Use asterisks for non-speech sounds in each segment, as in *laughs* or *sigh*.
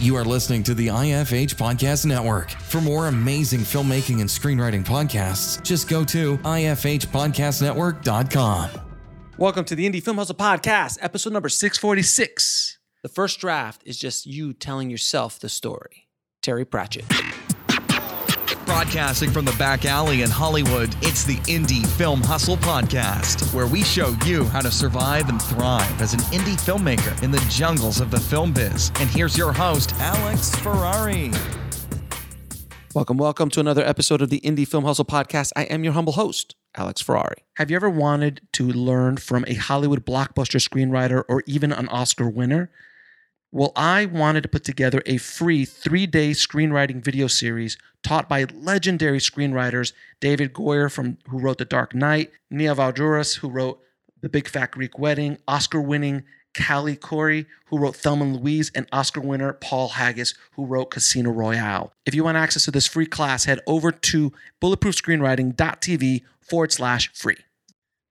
You are listening to the IFH Podcast Network. For more amazing filmmaking and screenwriting podcasts, just go to ifhpodcastnetwork.com. Welcome to the Indie Film Hustle Podcast, episode number 646. The first draft is just you telling yourself the story. Terry Pratchett. Broadcasting from the back alley in Hollywood, it's the Indie Film Hustle Podcast, where we show you how to survive and thrive as an indie filmmaker in the jungles of the film biz. And here's your host, Alex Ferrari. Welcome, welcome to another episode of the Indie Film Hustle Podcast. I am your humble host, Alex Ferrari. Have you ever wanted to learn from a Hollywood blockbuster screenwriter or even an Oscar winner? Well, I wanted to put together a free three day screenwriting video series taught by legendary screenwriters David Goyer, from, who wrote The Dark Knight, Nia Vardalos, who wrote The Big Fat Greek Wedding, Oscar winning Callie Khouri, who wrote Thelma and Louise, and Oscar winner Paul Haggis, who wrote Casino Royale. If you want access to this free class, head over to bulletproofscreenwriting.tv forward slash free.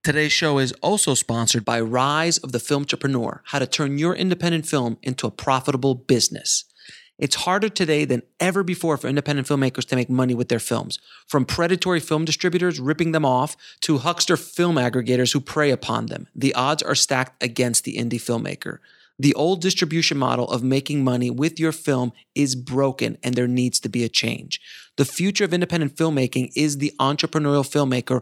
Today's show is also sponsored by Rise of the Film Entrepreneur, how to turn your independent film into a profitable business. It's harder today than ever before for independent filmmakers to make money with their films. From predatory film distributors ripping them off to huckster film aggregators who prey upon them, the odds are stacked against the indie filmmaker. The old distribution model of making money with your film is broken and there needs to be a change. The future of independent filmmaking is the entrepreneurial filmmaker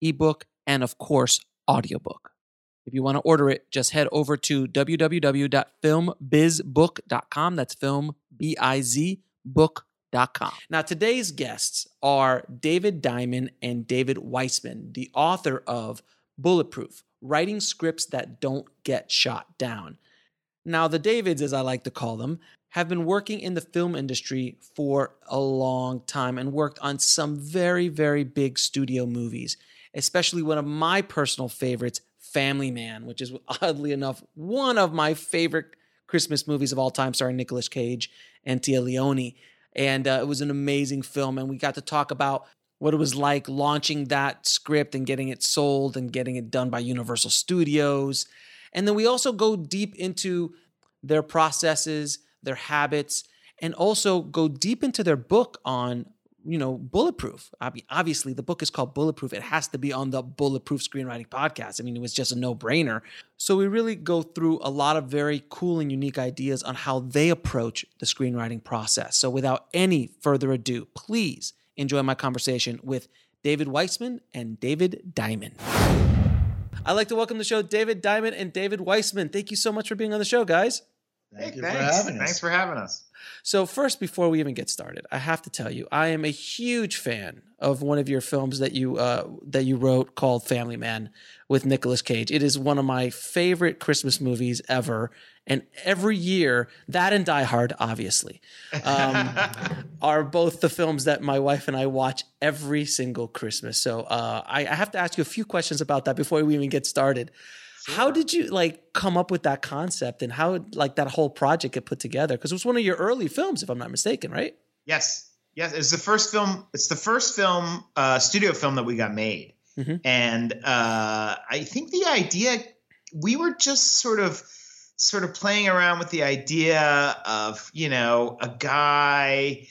ebook, and of course, audiobook. If you want to order it, just head over to www.filmbizbook.com. That's film, B I Z, book.com. Now, today's guests are David Diamond and David Weissman, the author of Bulletproof Writing Scripts That Don't Get Shot Down. Now, the Davids, as I like to call them, have been working in the film industry for a long time and worked on some very, very big studio movies especially one of my personal favorites, Family Man, which is oddly enough one of my favorite Christmas movies of all time, starring Nicolas Cage and Téa Leoni. And uh, it was an amazing film, and we got to talk about what it was like launching that script and getting it sold and getting it done by Universal Studios. And then we also go deep into their processes, their habits, and also go deep into their book on you know, bulletproof. Obviously, the book is called Bulletproof. It has to be on the Bulletproof Screenwriting Podcast. I mean, it was just a no brainer. So, we really go through a lot of very cool and unique ideas on how they approach the screenwriting process. So, without any further ado, please enjoy my conversation with David Weissman and David Diamond. I'd like to welcome the show David Diamond and David Weissman. Thank you so much for being on the show, guys. Thank hey, you thanks. for having us. Thanks for having us. So, first, before we even get started, I have to tell you, I am a huge fan of one of your films that you uh, that you wrote called Family Man with Nicolas Cage. It is one of my favorite Christmas movies ever, and every year, that and Die Hard, obviously, um, *laughs* are both the films that my wife and I watch every single Christmas. So, uh, I, I have to ask you a few questions about that before we even get started. Sure. How did you like come up with that concept and how like that whole project get put together? Because it was one of your early films, if I'm not mistaken, right? Yes, yes. It's the first film. It's the first film, uh, studio film that we got made, mm-hmm. and uh, I think the idea we were just sort of sort of playing around with the idea of you know a guy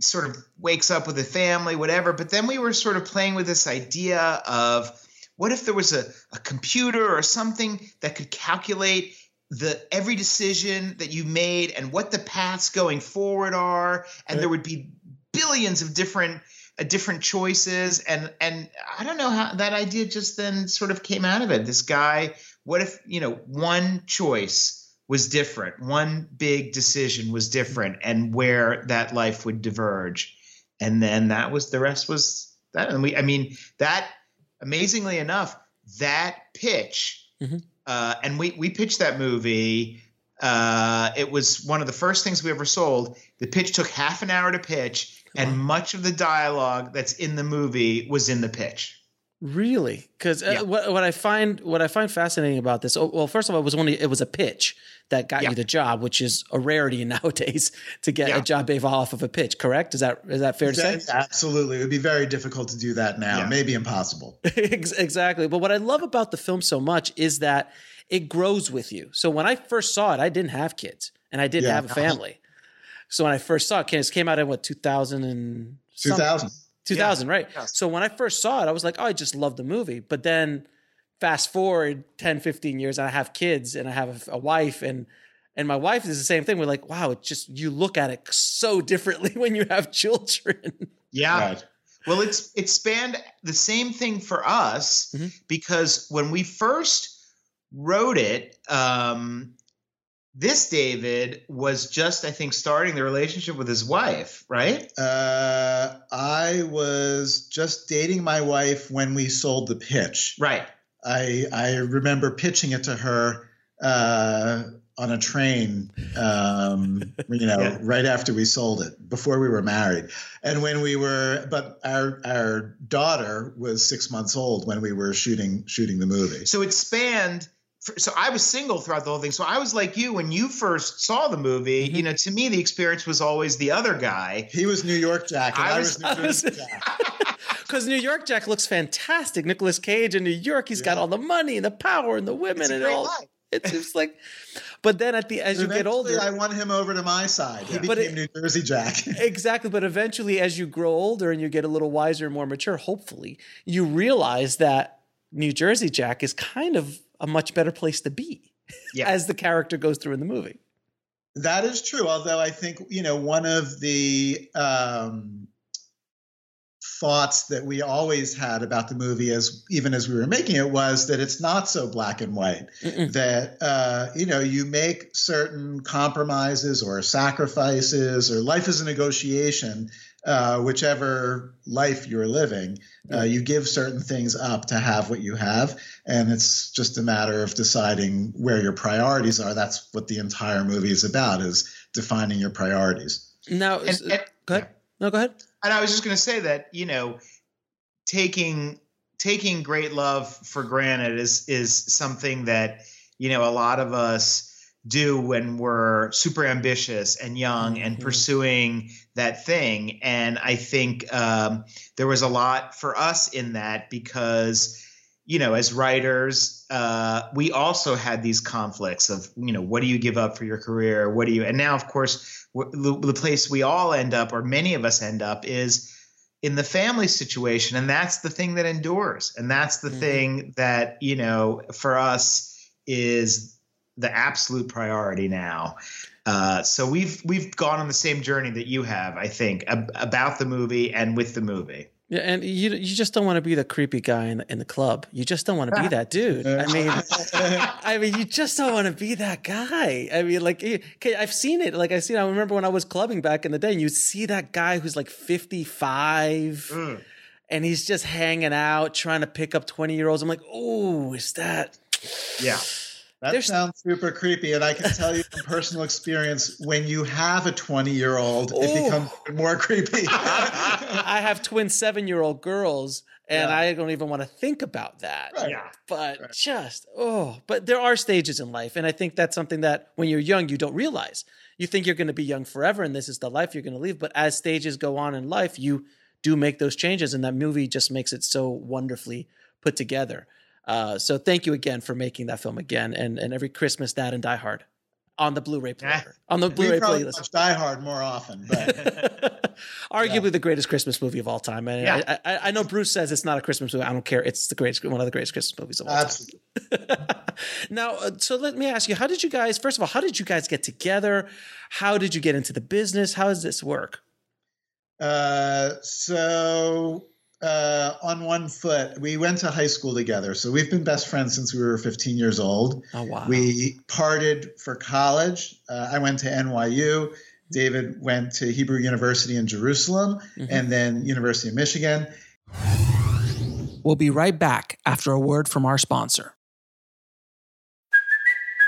sort of wakes up with a family, whatever. But then we were sort of playing with this idea of what if there was a, a computer or something that could calculate the every decision that you made and what the paths going forward are, and right. there would be billions of different uh, different choices and and I don't know how that idea just then sort of came out of it. This guy, what if you know one choice was different. One big decision was different, and where that life would diverge, and then that was the rest was that. And we, I mean, that amazingly enough, that pitch, mm-hmm. uh, and we we pitched that movie. Uh, it was one of the first things we ever sold. The pitch took half an hour to pitch, and much of the dialogue that's in the movie was in the pitch. Really? Because uh, what, what I find what I find fascinating about this, oh, well, first of all, it was only it was a pitch that got yeah. you the job, which is a rarity *laughs* nowadays to get yeah. a job off of a pitch. Correct? Is that is that fair to say? Absolutely, it would be very difficult to do that now. Yeah. Maybe impossible. *laughs* exactly. But what I love about the film so much is that it grows with you. So when I first saw it, I didn't have kids and I didn't have a family. So when I first saw it, it came out in what 2000 and 2000. 2000, yeah. right? Yes. So when I first saw it, I was like, oh, I just love the movie. But then fast forward 10, 15 years, and I have kids and I have a wife and and my wife is the same thing. We're like, wow, it just you look at it *laughs* so differently *laughs* when you have children. Yeah. Right. Well, it's it spanned the same thing for us mm-hmm. because when we first wrote it, um, this David was just, I think, starting the relationship with his wife, right? Uh, I was just dating my wife when we sold the pitch. Right. I I remember pitching it to her uh, on a train, um, *laughs* you know, yeah. right after we sold it, before we were married, and when we were, but our our daughter was six months old when we were shooting shooting the movie. So it spanned so I was single throughout the whole thing. So I was like you when you first saw the movie. Mm-hmm. You know, to me the experience was always the other guy. He was New York Jack, and I, I was, New York *laughs* Jack. *laughs* Because New York Jack looks fantastic. Nicolas Cage in New York, he's yeah. got all the money and the power and the women and all. Life. It's just like, but then at the as you get older, I want him over to my side. He became it, New Jersey Jack. *laughs* exactly, but eventually, as you grow older and you get a little wiser and more mature, hopefully, you realize that New Jersey Jack is kind of a much better place to be yeah. as the character goes through in the movie. That is true. Although I think, you know, one of the um, thoughts that we always had about the movie as even as we were making it was that it's not so black and white Mm-mm. that uh, you know you make certain compromises or sacrifices or life is a negotiation uh, whichever life you're living uh, you give certain things up to have what you have and it's just a matter of deciding where your priorities are. That's what the entire movie is about is defining your priorities. Now and, and, go ahead. No go ahead. And I was just going to say that you know, taking taking great love for granted is is something that you know a lot of us do when we're super ambitious and young and mm-hmm. pursuing that thing. And I think um, there was a lot for us in that because you know, as writers, uh, we also had these conflicts of, you know, what do you give up for your career? What do you, and now, of course, the, the place we all end up, or many of us end up, is in the family situation. And that's the thing that endures. And that's the mm-hmm. thing that, you know, for us is the absolute priority now. Uh, so we've we've gone on the same journey that you have, I think, ab- about the movie and with the movie. Yeah, and you you just don't want to be the creepy guy in the, in the club. You just don't want to be that dude. I *laughs* mean, I mean, you just don't want to be that guy. I mean, like, okay, I've seen it. Like, I've seen. I remember when I was clubbing back in the day. You see that guy who's like fifty five, mm. and he's just hanging out, trying to pick up twenty year olds. I'm like, oh, is that? Yeah. That There's- sounds super creepy, and I can tell you from personal experience, when you have a 20 year old, it becomes even more creepy. *laughs* I have twin seven year old girls, and Yeah. I don't even want to think about that. Right. Yeah. But Right. just, oh, but there are stages in life. And I think that's something that when you're young, you don't realize. You think you're going to be young forever and this is the life you're going to live. But as stages go on in life, you do make those changes. And that movie just makes it so wonderfully put together. Uh, so thank you again for making that film again. And, and every Christmas, that and Die Hard on the Blu ray *laughs* player. On the Blu-ray probably playlist. watch Die Hard more often, but *laughs* Arguably the greatest Christmas movie of all time. And Yeah. I, I, I know Bruce says it's not a Christmas movie. I don't care. It's the greatest, one of the greatest Christmas movies of all time. absolutely. *laughs* now, uh, so let me ask you, how did you guys, first of all, how did you guys get together? How did you get into the business? How does this work? Uh, so uh, on one foot, we went to high school together. So we've been best friends since we were 15 years old. Oh, wow. We parted for college. Uh, I went to NYU. David went to Hebrew University in Jerusalem Mhm. and then University of Michigan. We'll be right back after a word from our sponsor.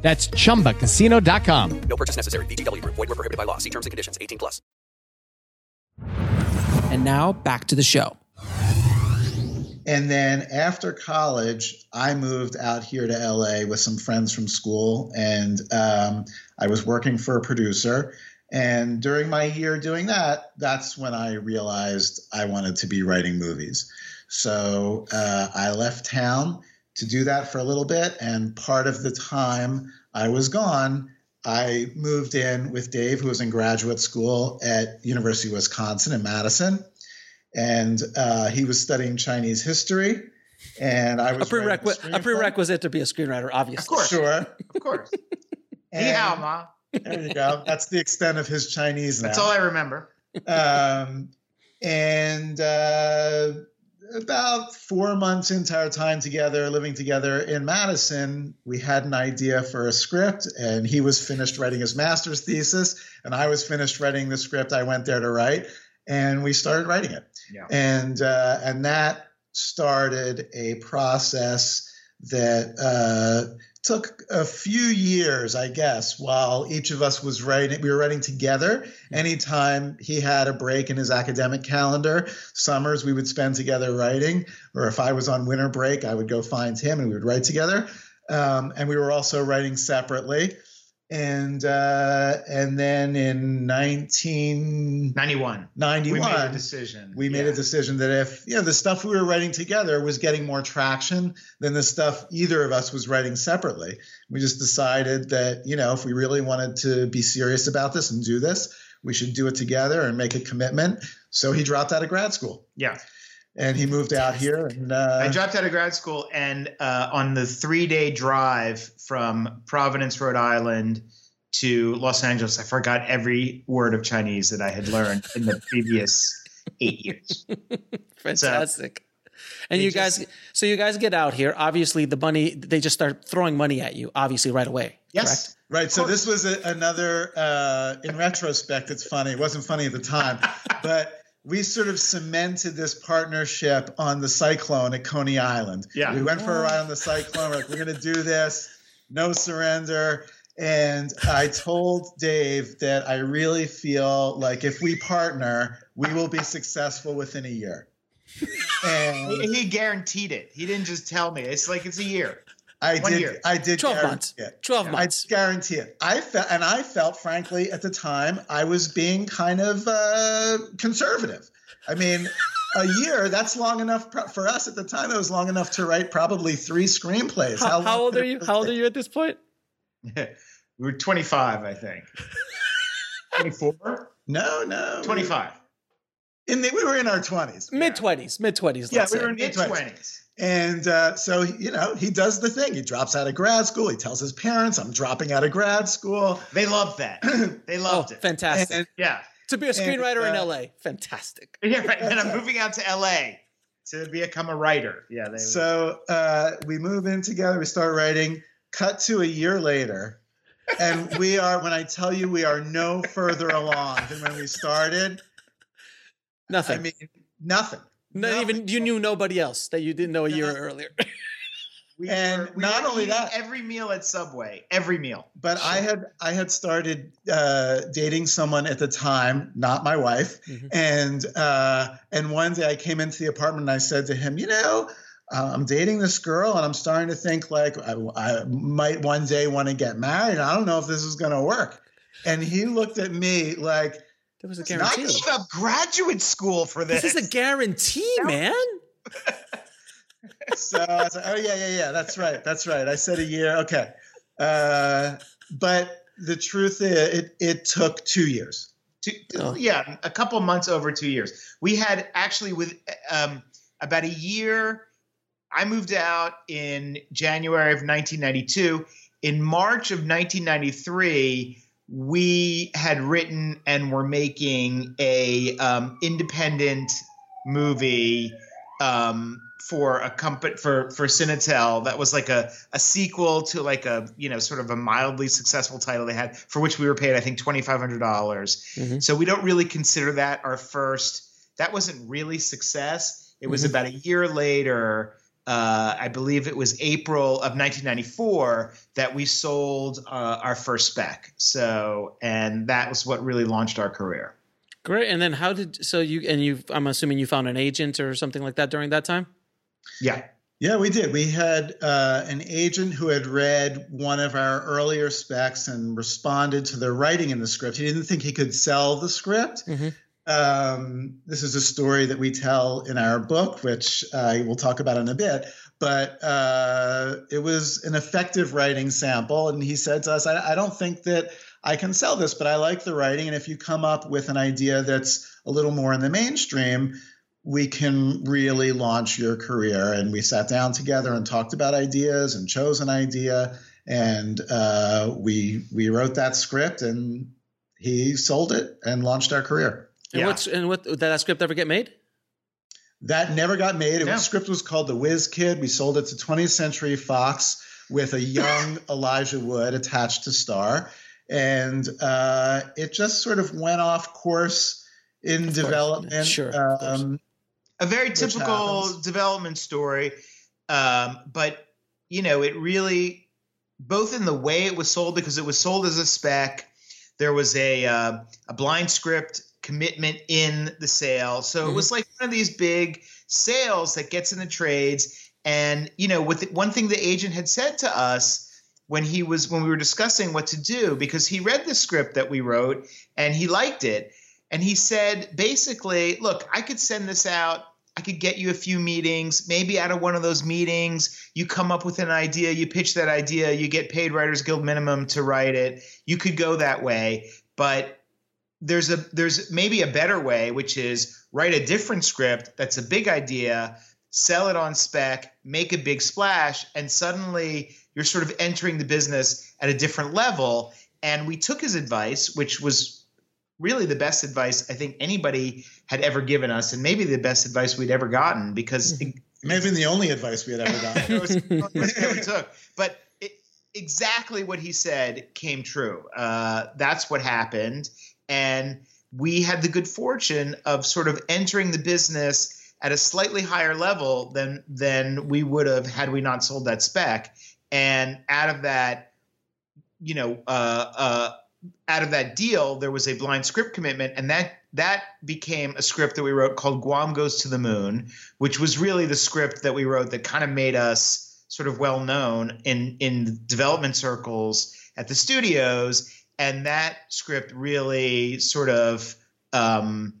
That's chumbacasino.com. No purchase necessary. VGW Group. Void were prohibited by law. See terms and conditions. 18 plus. And now back to the show. And then after college, I moved out here to LA with some friends from school, and um, I was working for a producer. And during my year doing that, that's when I realized I wanted to be writing movies. So uh, I left town to do that for a little bit. And part of the time I was gone, I moved in with Dave, who was in graduate school at University of Wisconsin in Madison and uh, he was studying Chinese history, and I A, was prerequisite, writing a the prerequisite to be a screenwriter, obviously. Of course. Sure, Of course. Ni *laughs* And hao, ma. there you go. That's the extent of his Chinese now. That's all I remember. um, and uh, about four months into our time together, living together in Madison, we had an idea for a script, and he was finished writing his master's thesis, and I was finished writing the script I went there to write, and we started writing it. Yeah. And uh, and that started a process that uh, took a few years, I guess, while each of us was writing. We were writing together. Anytime he had a break in his academic calendar, summers we would spend together writing. Or if I was on winter break, I would go find him and we would write together. Um, and we were also writing separately. And uh, and then in 1991, 91. We made a decision. we made Yeah. a decision that if you know the stuff we were writing together was getting more traction than the stuff either of us was writing separately, we just decided that you know if we really wanted to be serious about this and do this, we should do it together and make a commitment. So he dropped out of grad school Yeah. And he moved out here. And uh, I dropped out of grad school, and uh, on the three day drive from Providence, Rhode Island to Los Angeles, I forgot every word of Chinese that I had learned in the previous eight years. *laughs* Fantastic. and you just- guys, so you guys get out here. Obviously, the money they just start throwing money at you. Obviously, right away. Yes. correct? Right. So this was a, another. Uh, in retrospect, it's funny. It wasn't funny at the time, *laughs* but we sort of cemented this partnership on the Cyclone at Coney Island. Yeah. We went for a ride on the Cyclone. We're like, we're going to do this. No surrender. And I told Dave that I really feel like if we partner, we will be successful within a year. *laughs* And He, he guaranteed it. He didn't just tell me. It's like it's a year. I One did. year. I did. 12 months. It. 12 months. I guarantee it. I felt, and I felt, frankly, at the time, I was being kind of uh, conservative. I mean, a year—that's long enough pro- for us at the time. It was long enough to write probably three screenplays. How, long how old are you? How old are you at this point? we *laughs* were 25, I think. *laughs* 24? No, no, 25. In the, we were in our twenties. Mid twenties. Mid twenties. Yeah, we were in Mid mid-twenties. 20s. And uh, so, you know, he does the thing. He drops out of grad school. He tells his parents, "I'm dropping out of grad school." They loved that. *clears throat* They Oh, loved it. fantastic. And- Yeah. to be a and, screenwriter in uh, LA. Fantastic. *laughs* Yeah, right. And I'm moving out to LA to become a writer. Yeah. They, So uh, we move in together. We start writing. Cut to a year later, and we are. When I tell you, we are no further along than when we started. Nothing. I mean, nothing. Not even you knew nobody else that you didn't know a year earlier. *laughs* we and were- we not only that- every meal at Subway, every meal. But I had I had started uh, dating someone at the time, not my wife, and uh, and one day I came into the apartment and I said to him, you know, uh, I'm dating this girl and I'm starting to think like I, I might one day want to get married. I don't know if this is going to work. And he looked at me like There was a It's not guarantee. I gave up graduate school for this. This is a guarantee, man. *laughs* so I was like, oh yeah, yeah, yeah, that's right, that's right. I said a year, okay. Uh, but the truth is, it it took two years. Two, Oh. Yeah, a couple months over two years. We had actually with um, about a year. I moved out in January of 1992. In March of 1993, we had written and were making a um, independent movie um, for a company for for Cinetel that was like a a sequel to like a you know sort of a mildly successful title they had for which we were paid I think twenty five hundred dollars. Mhm. So we don't really consider that our first. That wasn't really success. It was Mhm. about a year later. Uh, I believe it was April of 1994 that we sold uh, our first spec. So, and that was what really launched our career. Great. And then how did so you and you? I'm assuming you found an agent or something like that during that time. Yeah. Yeah, we did. We had uh, an agent who had read one of our earlier specs and responded to the writing in the script. He didn't think he could sell the script. Mhm. Um, this is a story that we tell in our book, which I will talk about in a bit. But uh, it was an effective writing sample. And he said to us, I, I don't think that I can sell this, but I like the writing. And if you come up with an idea that's a little more in the mainstream, we can really launch your career. And we sat down together and talked about ideas and chose an idea. And uh, we we wrote that script and he sold it and launched our career. And what's and what did that script ever get made? That never got made. It No. was script was called The Whiz Kid. We sold it to 20th Century Fox with a young *laughs* Elijah Wood attached to star, and uh, it just sort of went off course in development. Sure, Um, a very typical development story um, but you know it really both in the way it was sold because it was sold as a spec there was a uh, a blind script commitment in the sale. So it was mm-hmm. like one of these big sales that gets in the trades. And you know with one thing the agent had said to us when he was when we were discussing what to do because he read the script that we wrote and he liked it. And he said basically look i could send this out. I could get you a few meetings. Maybe out of one of those meetings you come up with an idea you pitch that idea you get paid writers guild minimum to write it. You could go that way. But there's a there's maybe a better way which is write a different script that's a big idea sell it on spec make a big splash and suddenly you're sort of entering the business at a different level and we took his advice which was really the best advice I think anybody had ever given us, and maybe the best advice we'd ever gotten because it, maybe the only advice we had ever gotten. *laughs* it was advice we took. But it, exactly what he said came true. Uh, that's what happened, and we had the good fortune of sort of entering the business at a slightly higher level than than we would have had we not sold that spec. And out of that, you know, uh, uh, out of that deal, there was a blind script commitment, and that that became a script that we wrote called Guam Goes to the Moon, which was really the script that we wrote that kind of made us sort of well known in in development circles at the studios, and that script really sort of um,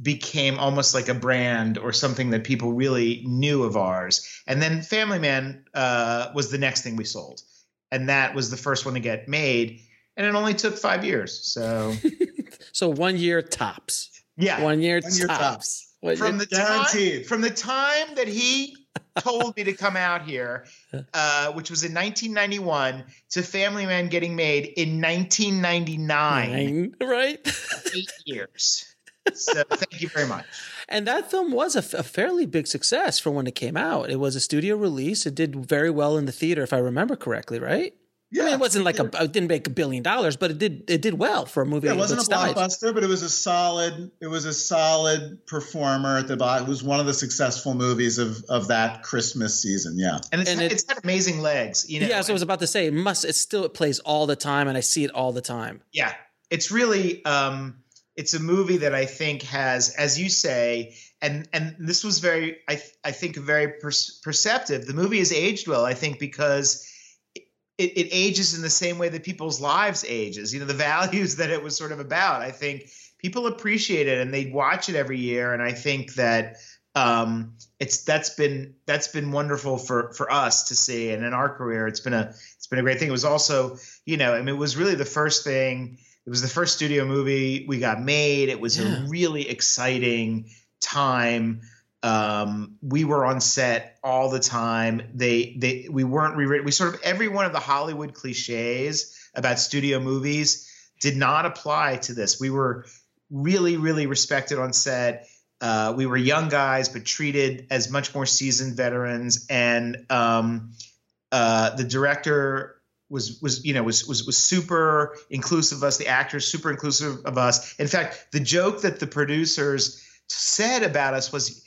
became almost like a brand or something that people really knew of ours. And then Family Man uh, was the next thing we sold, and that was the first one to get made, and it only took five years. So, *laughs* so one year tops. Yeah, one year, One year tops. tops. One from year- the time from the time that he *laughs* told me to come out here, uh, which was in 1991, to Family Man getting made in 1999. Nine, right? *laughs* Eight years. So thank you very much. And that film was a, f- a fairly big success for when it came out. It was a studio release. It did very well in the theater, if I remember correctly, right? I mean, it wasn't like a, it didn't make a billion dollars, but it did it did well for a movie. Yeah, it wasn't a its size. blockbuster, but it was a solid. It was a solid performer at the bottom. It was one of the successful movies of of that Christmas season. Yeah, And it's, And it- it's got amazing legs. You know, yeah, so I was about to say it must. It still it plays all the time, and I see it all the time. yeah it's really um it's a movie that i think has as you say and and this was very i i think very per- perceptive the movie has aged well i think because it, it ages in the same way that people's lives ages you know the *laughs* values that it was sort of about. I think people appreciate it and they watch it every year. And i think that um it's that's been that's been wonderful for for us to see. And in our career it's been a it's been a great thing. It was also you know i mean it was really the first thing it was the first studio movie we got made. It was Yeah. a really exciting time um, we were on set all the time they they we weren't rewritten we sort of every one of the hollywood cliches about studio movies did not apply to this we were really really respected on set uh, we were young guys but treated as much more seasoned veterans and um, uh, the director was was you know was was was super inclusive of us. The actors super inclusive of us. In fact, the joke that the producers said about us was.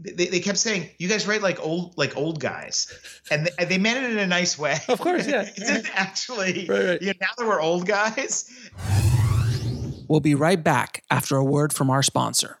They, they kept saying, "You guys write like old like old guys," and they, they meant it in a nice way. Of course, yeah. *laughs* it didn't actually. Right, right. You know, now that we're old guys, We'll be right back after a word from our sponsor.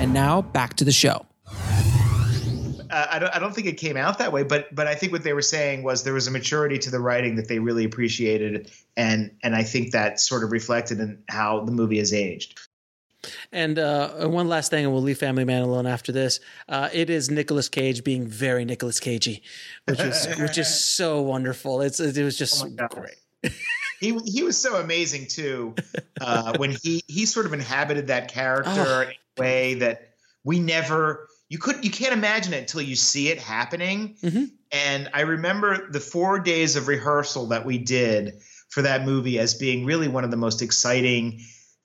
And now back to the show. uh, I don't I don't think it came out that way, but but I think what they were saying was there was a maturity to the writing that they really appreciated, and and I think that sort of reflected in how the movie has aged. And uh, one last thing, and we'll leave Family Man alone after this. Uh, it is Nicolas Cage being very Nicolas Cagey, which is *laughs* which is so wonderful. It's it was just great. he he was so amazing too uh, when he he sort of inhabited that character *laughs* Oh. Way that we never you could you can't imagine it until you see it happening. Mm-hmm. And I remember the four days of rehearsal that we did for that movie as being really one of the most exciting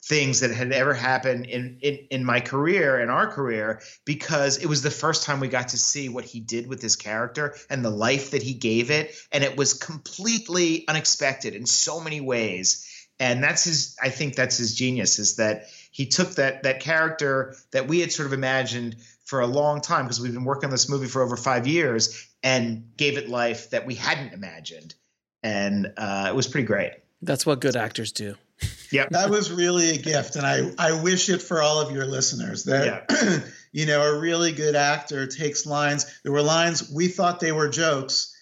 things that had ever happened in, in in my career in our career because it was the first time we got to see what he did with his character and the life that he gave it and it was completely unexpected in so many ways and that's his i think that's his genius is that he took that that character that we had sort of imagined for a long time because we've been working on this movie for over five years and gave it life that we hadn't imagined and uh, it was pretty great That's what good actors do. Yep. *laughs* That was really a gift. And I, I wish it for all of your listeners that, *clears throat* you know, a really good actor takes lines. There were lines we thought they were jokes,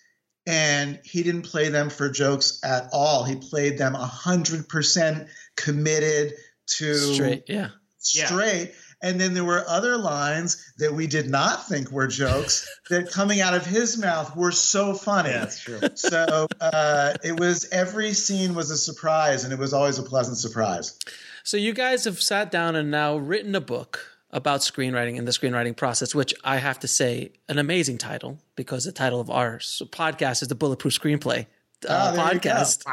and he didn't play them for jokes at all. He played them 100% committed to Straight, yeah. straight. And then there were other lines that we did not think were jokes *laughs* that coming out of his mouth were so funny. Yeah, that's true. *laughs* So uh, it was every scene was a surprise, and it was always a pleasant surprise. So you guys have sat down and now written a book about screenwriting and the screenwriting process, which I have to say, an amazing title because the title of our podcast is the Bulletproof Screenplay uh, Oh, there you go. podcast.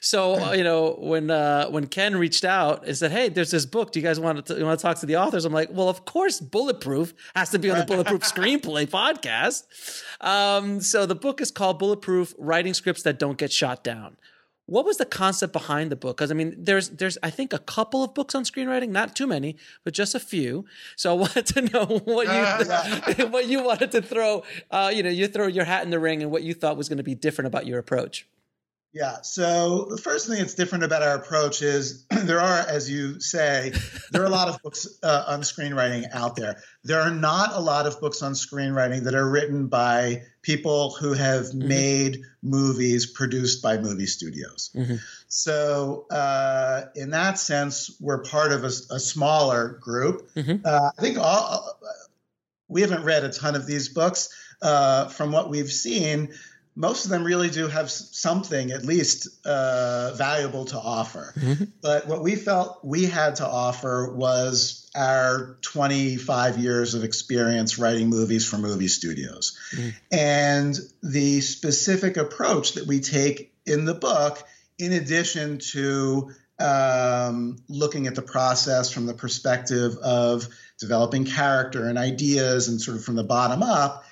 So uh, *laughs* you know when uh, when Ken reached out and said, "Hey, there's this book. Do you guys want to you want to talk to the authors?" I'm like, "Well, of course, Bulletproof has to be on the *laughs* Bulletproof Screenplay podcast." Um, so the book is called Bulletproof: Writing Scripts That Don't Get Shot Down. What was the concept behind the book? Because I mean, there's there's I think a couple of books on screenwriting, not too many, but just a few. So I wanted to know *laughs* what you what you wanted to throw. Uh, you know, you throw your hat in the ring and what you thought was going to be different about your approach. Yeah. So the first thing that's different about our approach is *clears throat* there are, as you say, there are a lot of books uh, on screenwriting out there. There are not a lot of books on screenwriting that are written by people who have made movies produced by movie studios. So, uh, in that sense, we're part of a, a smaller group. Uh, I think all, we haven't read a ton of these books. Uh, from what we've seen, most of them really do have something at least uh, valuable to offer. But what we felt we had to offer was our 25 years of experience writing movies for movie studios. And the specific approach that we take in the book, in addition to um, looking at the process from the perspective of developing character and ideas and sort of from the bottom up,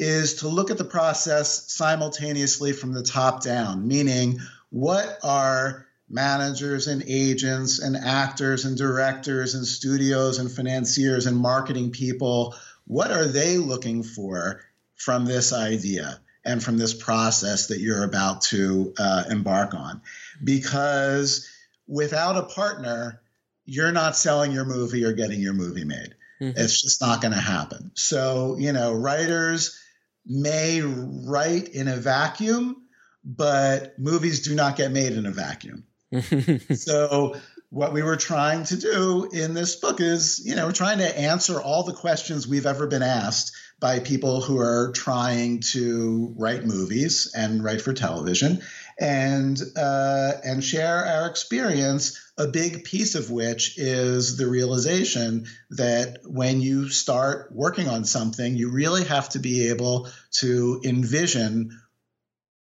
is to look at the process simultaneously from the top down, meaning what are managers and agents and actors and directors and studios and financiers and marketing people what are they looking for from this idea and from this process that you're about to uh, embark on? Because without a partner you're not selling your movie or getting your movie made. It's just not going to happen. So you know writers may write in a vacuum but movies do not get made in a vacuum. *laughs* So what we were trying to do in this book is you know we're trying to answer all the questions we've ever been asked by people who are trying to write movies and write for television and uh, and share our experience a big piece of which is the realization that when you start working on something you really have to be able to envision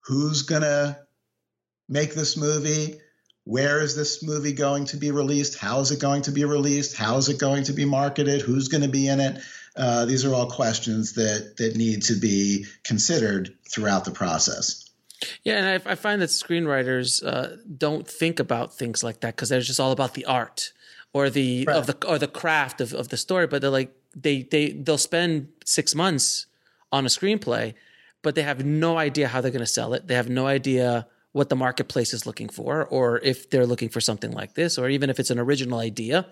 who's to make this movie where is this movie going to be released how is it going to be released how is it going to be marketed who's going to be in it. Uh, these are all questions that that need to be considered throughout the process Yeah, and I, I find that screenwriters uh, don't think about things like that because they're just all about the art or the of the or the craft of, of the story. But they're like they they they'll spend six months on a screenplay, but they have no idea how they're going to sell it. They have no idea what the marketplace is looking for, or if they're looking for something like this, or even if it's an original idea.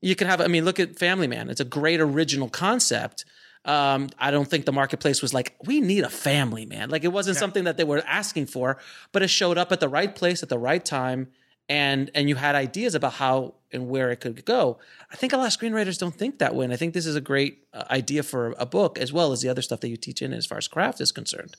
You can have. I mean, look at Family Man. It's a great original concept. Um, I don't think the marketplace was like, we need a family man. Like it wasn't something that they were asking for, but it showed up at the right place at the right time, and and you had ideas about how and where it could go. I think a lot of screenwriters don't think that way, and I think this is a great uh, idea for a book as well as the other stuff that you teach in as far as craft is concerned.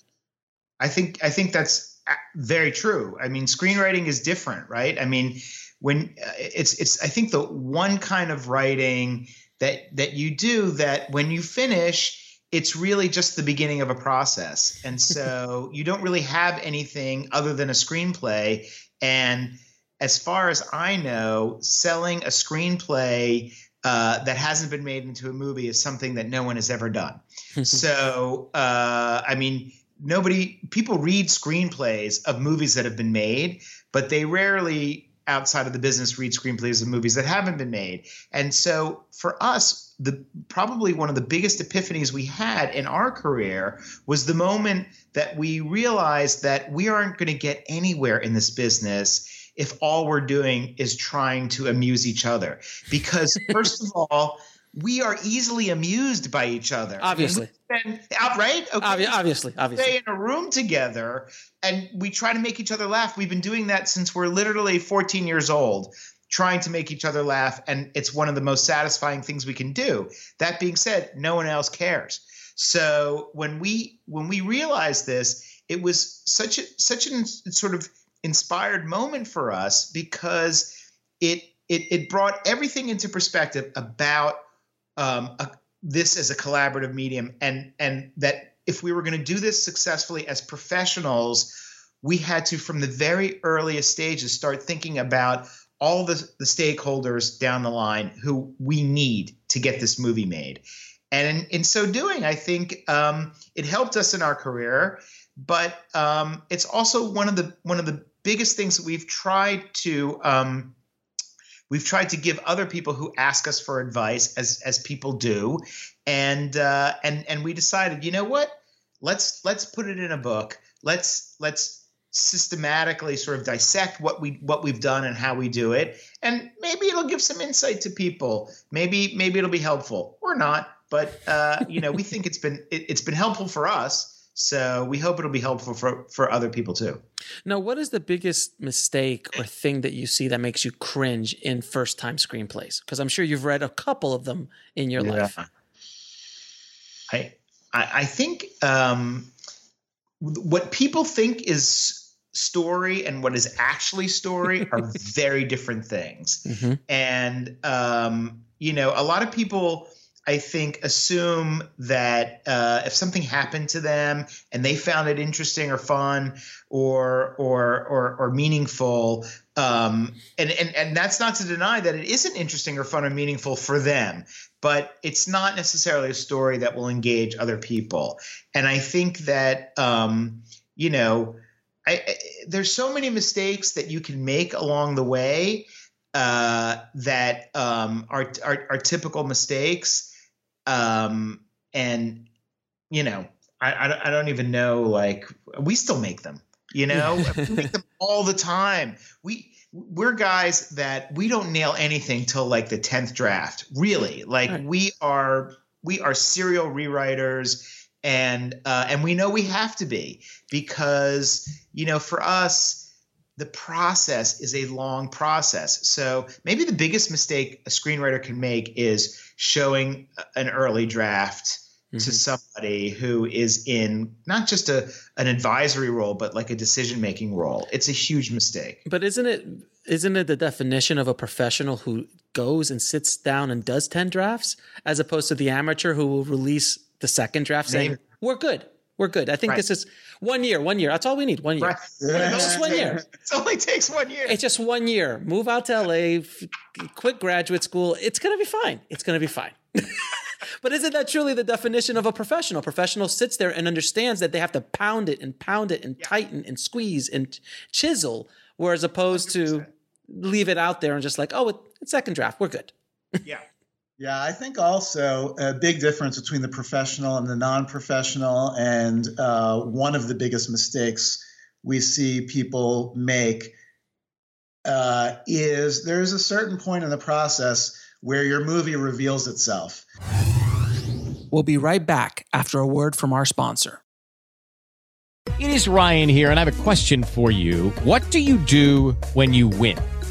I think I think that's very true. I mean, screenwriting is different, right? I mean, when uh, it's it's I think the one kind of writing that that you do that when you finish it's really just the beginning of a process. And so *laughs* you don't really have anything other than a screenplay. And as far as i know selling a screenplay uh, that hasn't been made into a movie is something that no one has ever done. *laughs* So uh, i mean nobody people read screenplays of movies that have been made but they rarely outside of the business read screenplays of movies that haven't been made. And so for us the probably one of the biggest epiphanies we had in our career was the moment that we realized that we aren't going to get anywhere in this business if all we're doing is trying to amuse each other. Because first of all we are easily amused by each other Obviously. and right okay. Obvi- obviously, obviously. stay in a room together and we try to make each other laugh we've been doing that since we're literally 14 years old trying to make each other laugh and it's one of the most satisfying things we can do that being said no one else cares so when we when we realized this it was such a such an sort of inspired moment for us because it it, it brought everything into perspective about um, a, this as a collaborative medium and and that if we were going to do this successfully as professionals we had to from the very earliest stages start thinking about all the, the stakeholders down the line who we need to get this movie made. And in, in so doing i think um, it helped us in our career but um, it's also one of the one of the biggest things that we've tried to um, we've tried to give other people who ask us for advice as as people do. And uh, and and we decided you know what? Let's let's put it in a book. Let's let's systematically sort of dissect what we what we've done and how we do it. And maybe it'll give some insight to people. Maybe maybe it'll be helpful. Or not. But uh, you know we think it's been it, it's been helpful for us so we hope it'll be helpful for for other people too Now, what is the biggest mistake or thing that you see that makes you cringe in first time screenplays? Because I'm sure you've read a couple of them in your Yeah. life. I, I I think um, what people think is story and what is actually story *laughs* are very different things. And um, you know, a lot of people I think assume that uh, if something happened to them and they found it interesting or fun or or or, or meaningful, um, and, and and that's not to deny that it isn't interesting or fun or meaningful for them, but it's not necessarily a story that will engage other people. And I think that um, you know, I, I, there's so many mistakes that you can make along the way uh, that um, are, are are typical mistakes, um, and you know, I, I don't- I don't even know. Like we still make them, you know, we make them all the time. We we're guys that we don't nail anything till like the tenth draft. Really, like we are we are serial rewriters and uh, and we know we have to be because you know for us the process is a long process so maybe the biggest mistake a screenwriter can make is showing an early draft to mm-hmm. somebody who is in not just a an advisory role but like a decision making role it's a huge mistake But isn't it isn't it the definition of a professional who goes and sits down and does 10 drafts as opposed to the amateur who will release the second draft saying, Maybe. We're good. We're good. I think Right. this is one year, one year. That's all we need. One year. It's just one year. *laughs* it only takes one year It's just one year. Move out to LA, quit graduate school. It's going to be fine. It's going to be fine. *laughs* but isn't that truly the definition of a professional? Professional sits there and understands that they have to pound it and pound it and tighten and squeeze and chisel, whereas opposed to leave it out there and just like, oh, it- it's second draft. We're good. *laughs* yeah Yeah, I think also a big difference between the professional and the non-professional, and uh, one of the biggest mistakes we see people make uh, is there's a certain point in the process where your movie reveals itself. We'll be right back after a word from our sponsor. It is Ryan here, and I have a question for you. What do you do when you win?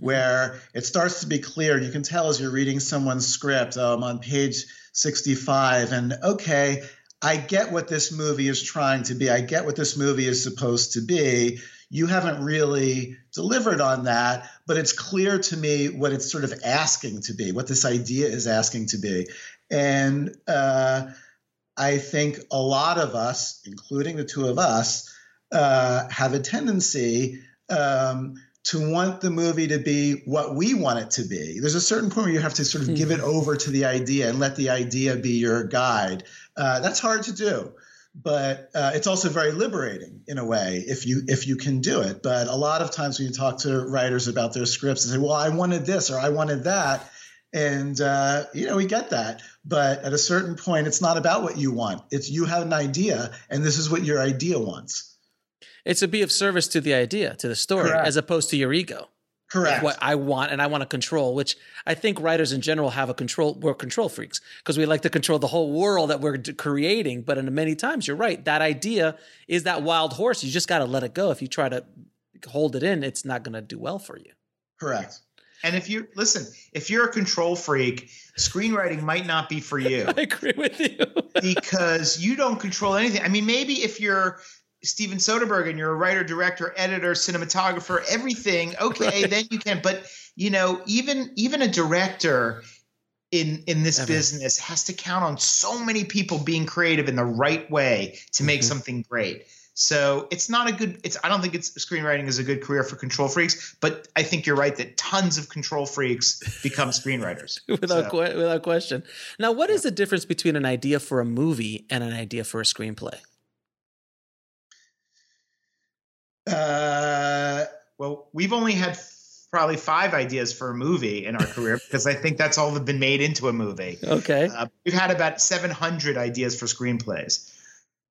Where it starts to be clear. You can tell as you're reading someone's script um, on page 65, and okay, I get what this movie is trying to be. I get what this movie is supposed to be. You haven't really delivered on that, but it's clear to me what it's sort of asking to be, what this idea is asking to be. And uh, I think a lot of us, including the two of us, uh, have a tendency um, to want the movie to be what we want it to be. There's a certain point where you have to sort of give it over to the idea and let the idea be your guide. Uh, that's hard to do, but uh, it's also very liberating in a way if you if you can do it. But a lot of times when you talk to writers about their scripts, and say, "Well, I wanted this or I wanted that." And uh, you know we get that, but at a certain point, it's not about what you want. It's you have an idea, and this is what your idea wants. It's to be of service to the idea, to the story, Correct. as opposed to your ego. Correct. Like what I want and I want to control, which I think writers in general have a control. We're control freaks because we like to control the whole world that we're creating. But in many times, you're right. That idea is that wild horse. You just got to let it go. If you try to hold it in, it's not going to do well for you. Correct. And if you listen, if you're a control freak, screenwriting might not be for *laughs* you. I agree with you. because you don't control anything. I mean, maybe if you're Steven Soderbergh and you're a writer, director, editor, cinematographer, everything, *laughs* okay, then you can. But you know, even even a director in in this Ever. business has to count on so many people being creative in the right way to make Mhm. something great. So it's not a good. It's I don't think it's screenwriting is a good career for control freaks. But I think you're right that tons of control freaks become screenwriters. *laughs* without So- que- without question. Now, what is the difference between an idea for a movie and an idea for a screenplay? Uh, Well, we've only had probably five ideas for a movie in our career *laughs* because I think that's all that been made into a movie. Okay. Uh, we've had about 700 ideas for screenplays.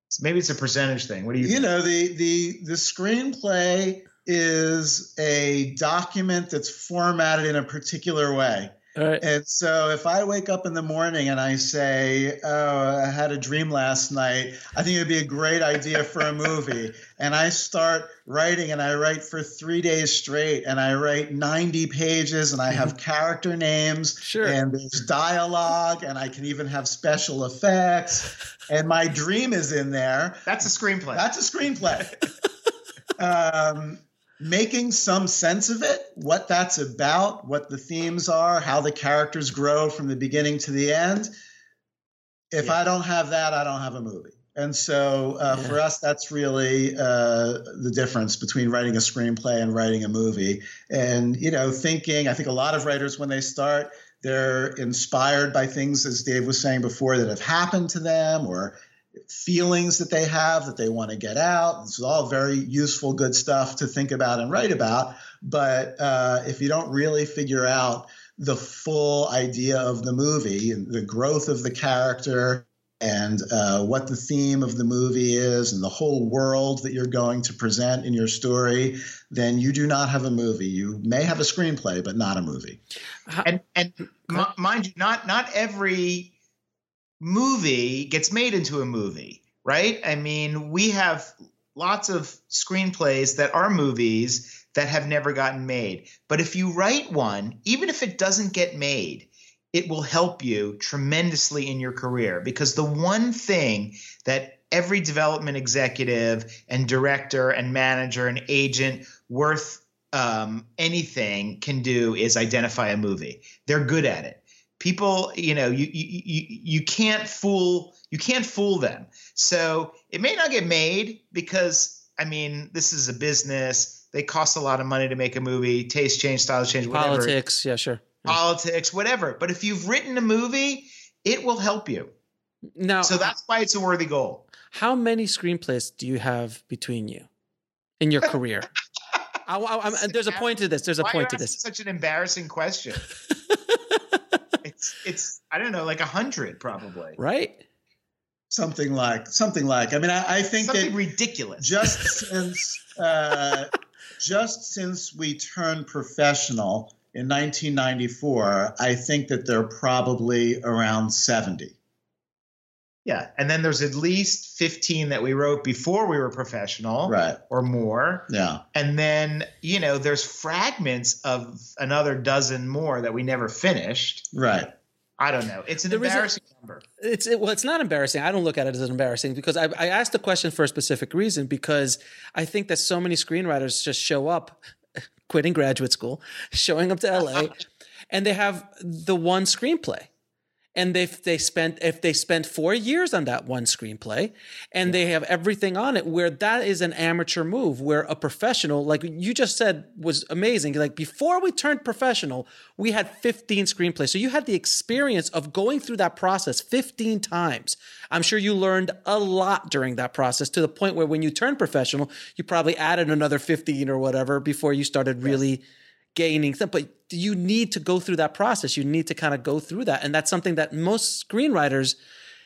So maybe it's a percentage thing. What do you? you think? know the the the screenplay is a document that's formatted in a particular way. All right. And so if I wake up in the morning and I say, "Oh, I had a dream last night," I think it would be a great idea for a movie. *laughs* and I start writing and I write for 3 days straight and I write 90 pages and I have *laughs* character names Sure. and there's dialogue and I can even have special effects and my dream is in there. That's a screenplay. That's a screenplay. *laughs* um, making some sense of it, what that's about, what the themes are, how the characters grow from the beginning to the end. If I don't have that, I don't have a movie. And so uh, for us, that's really uh, the difference between writing a screenplay and writing a movie. And, you know, thinking, I think a lot of writers, when they start, they're inspired by things, as Dave was saying before, that have happened to them or feelings that they have that they want to get out. This is all very useful, good stuff to think about and write about. But uh, if you don't really figure out the full idea of the movie and the growth of the character and uh, what the theme of the movie is and the whole world that you're going to present in your story, then you do not have a movie. You may have a screenplay, but not a movie. and and m- mind you, not not every movie gets made into a movie, right? I mean, we have lots of screenplays that are movies that have never gotten made. But if you write one, even if it doesn't get made, it will help you tremendously in your career because the one thing that every development executive and director and manager and agent worth um, anything can do is identify a movie. They're good at it. People, you know, you, you you you can't fool you can't fool them. So it may not get made because I mean this is a business. They cost a lot of money to make a movie. Taste change, styles change, whatever Politics, yeah, sure. politics, whatever. But if you've written a movie, it will help you. Now, so that's why it's a worthy goal. How many screenplays do you have between you in your career? *laughs* I, I, there's a point to this. There's a Why point to this. Such an embarrassing question. *laughs* it's it's I don't know, like a hundred probably. Right. Something like something like. I mean, I, I think Something that ridiculous. just *laughs* since uh, just since we turned professional in 1994, I think that they're probably around 70. Yeah, and then there's at least fifteen that we wrote before we were professional, Right. or more. Yeah. And then you know, there's fragments of another dozen more that we never finished. Right. I don't know. It's an The reason- embarrassing number. It's it, well, it's not embarrassing. I don't look at it as embarrassing because I, I asked the question for a specific reason because I think that so many screenwriters just show up, *laughs* quitting graduate school, showing up to LA, *laughs* and they have the one screenplay. And if they spent if they spent four years on that one screenplay, and they have everything on it, where that is an amateur move, where a professional, like you just said, was amazing. Like before we turned professional, we had 15 screenplays. So you had the experience of going through that process 15 times. I'm sure you learned a lot during that process to the point where when you turned professional, you probably added another 15 or whatever before you started really gaining stuff. But you need to go through that process. You need to kind of go through that. And that's something that most screenwriters,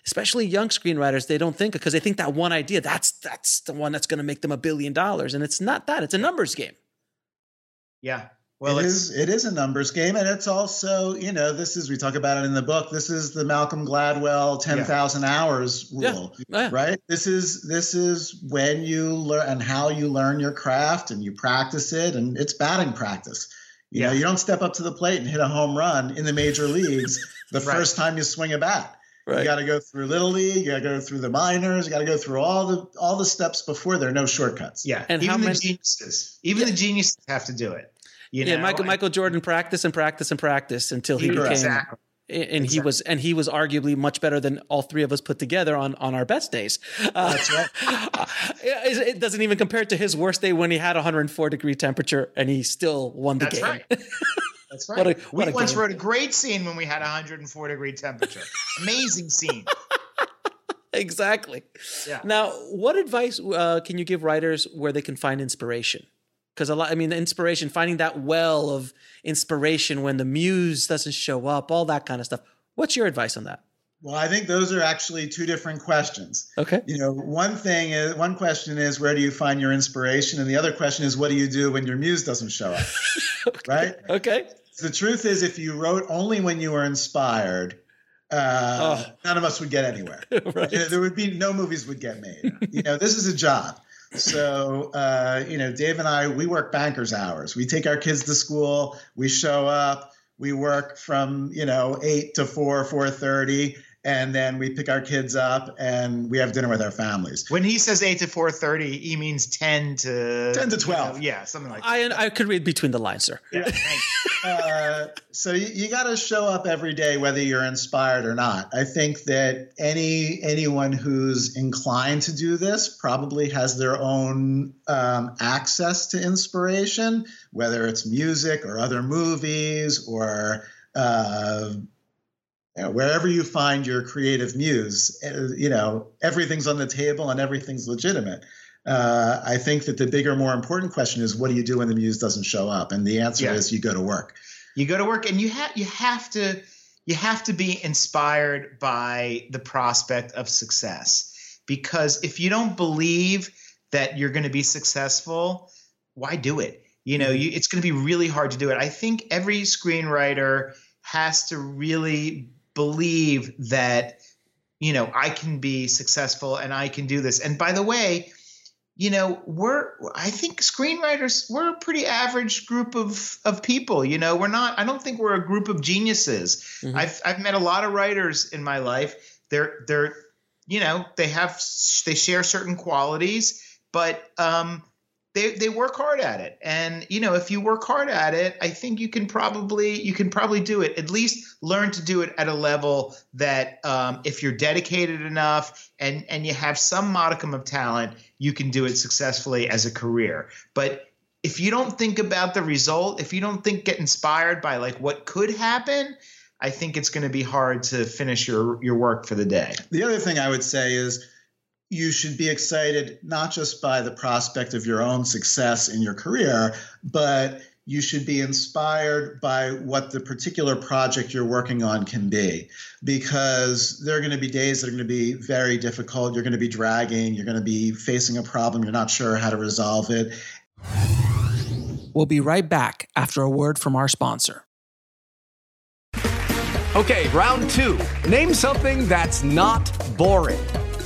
especially young screenwriters, they don't think because they think that one idea, that's that's the one that's going to make them a billion dollars. And it's not that. It's a numbers game. Yeah. Well, it is it is a numbers game, and it's also you know this is we talk about it in the book. This is the Malcolm Gladwell ten thousand hours rule, oh, Yeah. right? This is this is when you learn and how you learn your craft and you practice it, and it's batting practice. You know, Yeah. you don't step up to the plate and hit a home run in the major *laughs* leagues the Right. first time you swing a bat. Right. You got to go through little league. You got to go through the minors. You got to go through all the all the steps before. There are no shortcuts. yeah. And even how the many- geniuses, even the geniuses have to do it. You yeah, know? Michael Michael Jordan practiced and practiced and practiced until he Correct. became Exactly. And he was and he was arguably much better than all three of us put together on on our best days. Uh, That's right. *laughs* it, it doesn't even compare to his worst day when he had 104 degree temperature and he still won the That's game. right. *laughs* That's right. What a- we what a once game. wrote a great scene when we had 104 degree temperature. Amazing scene. *laughs* exactly. Yeah. Now, what advice uh, can you give writers where they can find inspiration? Because a lot, I mean, the inspiration, finding that well of inspiration when the muse doesn't show up, all that kind of stuff. What's your advice on that? Well, I think those are actually two different questions. Okay. You know, one thing is one question is where do you find your inspiration, and the other question is what do you do when your muse doesn't show up, *laughs* right? Okay. The truth is, if you wrote only when you were inspired, uh, none of us would get anywhere. *laughs* Right. There would be no movies would get made. you know, this is a job. So, uh, you know, Dave and I, we work bankers hours. We take our kids to school. We show up. We work from you know eight to four, four thirty, and then we pick our kids up and we have dinner with our families. When he says 8 to 4:30, he means 10 to 10 to you 12. know, yeah, something like that. I I could read between the lines, sir. Yeah, *laughs* uh, so you, you got to show up every day, whether you're inspired or not. I think that any anyone who's inclined to do this probably has their own um, access to inspiration, whether it's music or other movies or uh, you know, wherever you find your creative muse. uh, You know, everything's on the table and everything's legitimate. Uh, I think that the bigger, more important question is, what do you do when the muse doesn't show up? And the answer Yeah. is, you go to work. You go to work and you have you have to you have to be inspired by the prospect of success because if you don't believe that you're going to be successful, why do it? You know, you, it's going to be really hard to do it. I think every screenwriter has to really believe that, you know, I can be successful and I can do this. And by the way, you know, we're I think screenwriters we're a pretty average group of of people. You know, we're not. I don't think we're a group of geniuses. Mm-hmm. I've I've met a lot of writers in my life. They're they're you know they have they share certain qualities, but um, they they work hard at it. And you know if you work hard at it i think you can probably you can probably do it at least learn to do it at a level that um, if you're dedicated enough and and you have some modicum of talent you can do it successfully as a career. But if you don't think about the result if you don't think get inspired by like what could happen i think it's going to be hard to finish your your work for the day. The other thing i would say is you should be excited not just by the prospect of your own success in your career, but you should be inspired by what the particular project you're working on can be because there are going to be days that are going to be very difficult. You're going to be dragging, you're going to be facing a problem, you're not sure how to resolve it. We'll be right back after a word from our sponsor. Okay, round two. Name something that's not boring a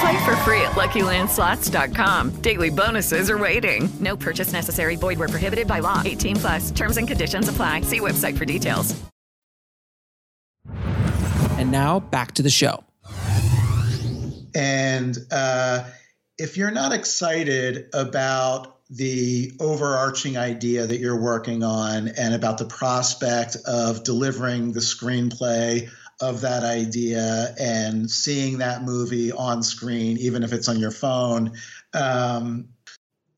Play for free at LuckyLandSlots.com. Daily bonuses are waiting. No purchase necessary. Void where prohibited by law. 18 plus. Terms and conditions apply. See website for details. And now back to the show. And uh, if you're not excited about the overarching idea that you're working on and about the prospect of delivering the screenplay of that idea and seeing that movie on screen, even if it's on your phone, um,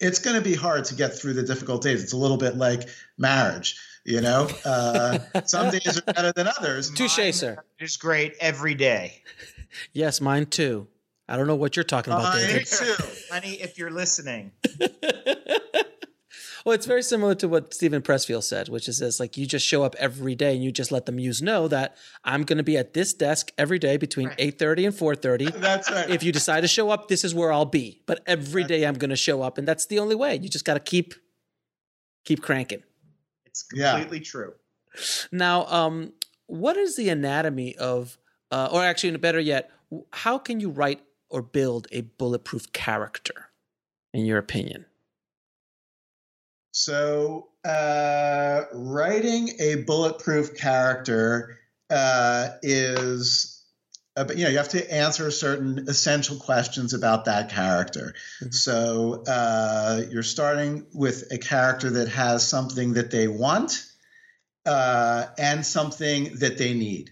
it's going to be hard to get through the difficult days. It's a little bit like marriage. You know, uh, *laughs* some days are better than others. Touche, sir. It's great every day. *laughs* yes, mine too. I don't know what you're talking about, mine David. too, honey. If you're listening. *laughs* Well, it's very similar to what Steven Pressfield said, which is this like you just show up every day and you just let the muse know that I'm going to be at this desk every day between right. 8:30 and 4:30. *laughs* That's right. If you decide to show up, this is where I'll be. But every day I'm going to show up and that's the only way. You just got to keep keep cranking. It's completely yeah. true. Now, um what is the anatomy of uh, or actually better yet, how can you write or build a bulletproof character in your opinion? So, uh, writing a bulletproof character uh, is, uh, you know, you have to answer certain essential questions about that character. Mm-hmm. So, uh, you're starting with a character that has something that they want uh, and something that they need.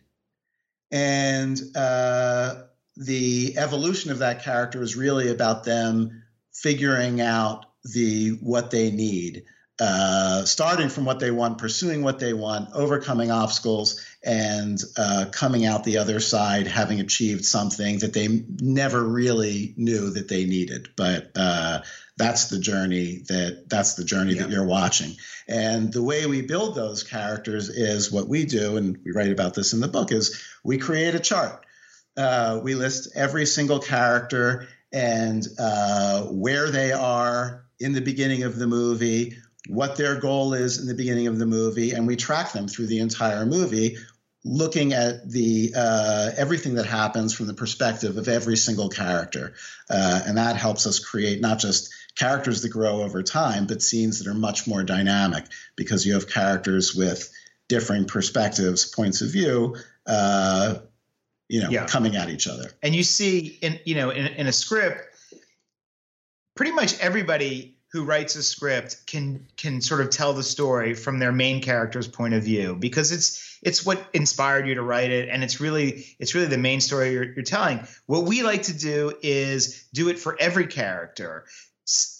And uh, the evolution of that character is really about them figuring out the what they need, uh, starting from what they want, pursuing what they want, overcoming obstacles, and uh, coming out the other side having achieved something that they never really knew that they needed. But uh, that's the journey that that's the journey yeah. that you're watching. And the way we build those characters is what we do, and we write about this in the book. Is we create a chart. Uh, we list every single character and uh, where they are in the beginning of the movie, what their goal is in the beginning of the movie, and we track them through the entire movie, looking at the uh, everything that happens from the perspective of every single character, uh, and that helps us create not just characters that grow over time, but scenes that are much more dynamic because you have characters with differing perspectives, points of view, uh, you know, Yeah. coming at each other. and you see in you know in, in a script pretty much everybody who writes a script can can sort of tell the story from their main character's point of view because it's it's what inspired you to write it. And it's really it's really the main story you're, you're telling. What we like to do is do it for every character.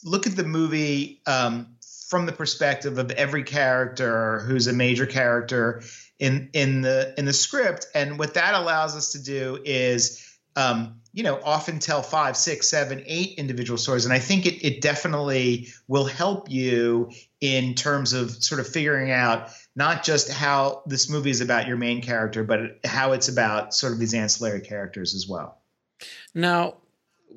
Look at the movie um, from the perspective of every character who's a major character in in the in the script. And what that allows us to do is um, you know often tell five six seven eight individual stories and i think it, it definitely will help you in terms of sort of figuring out not just how this movie is about your main character but how it's about sort of these ancillary characters as well Now,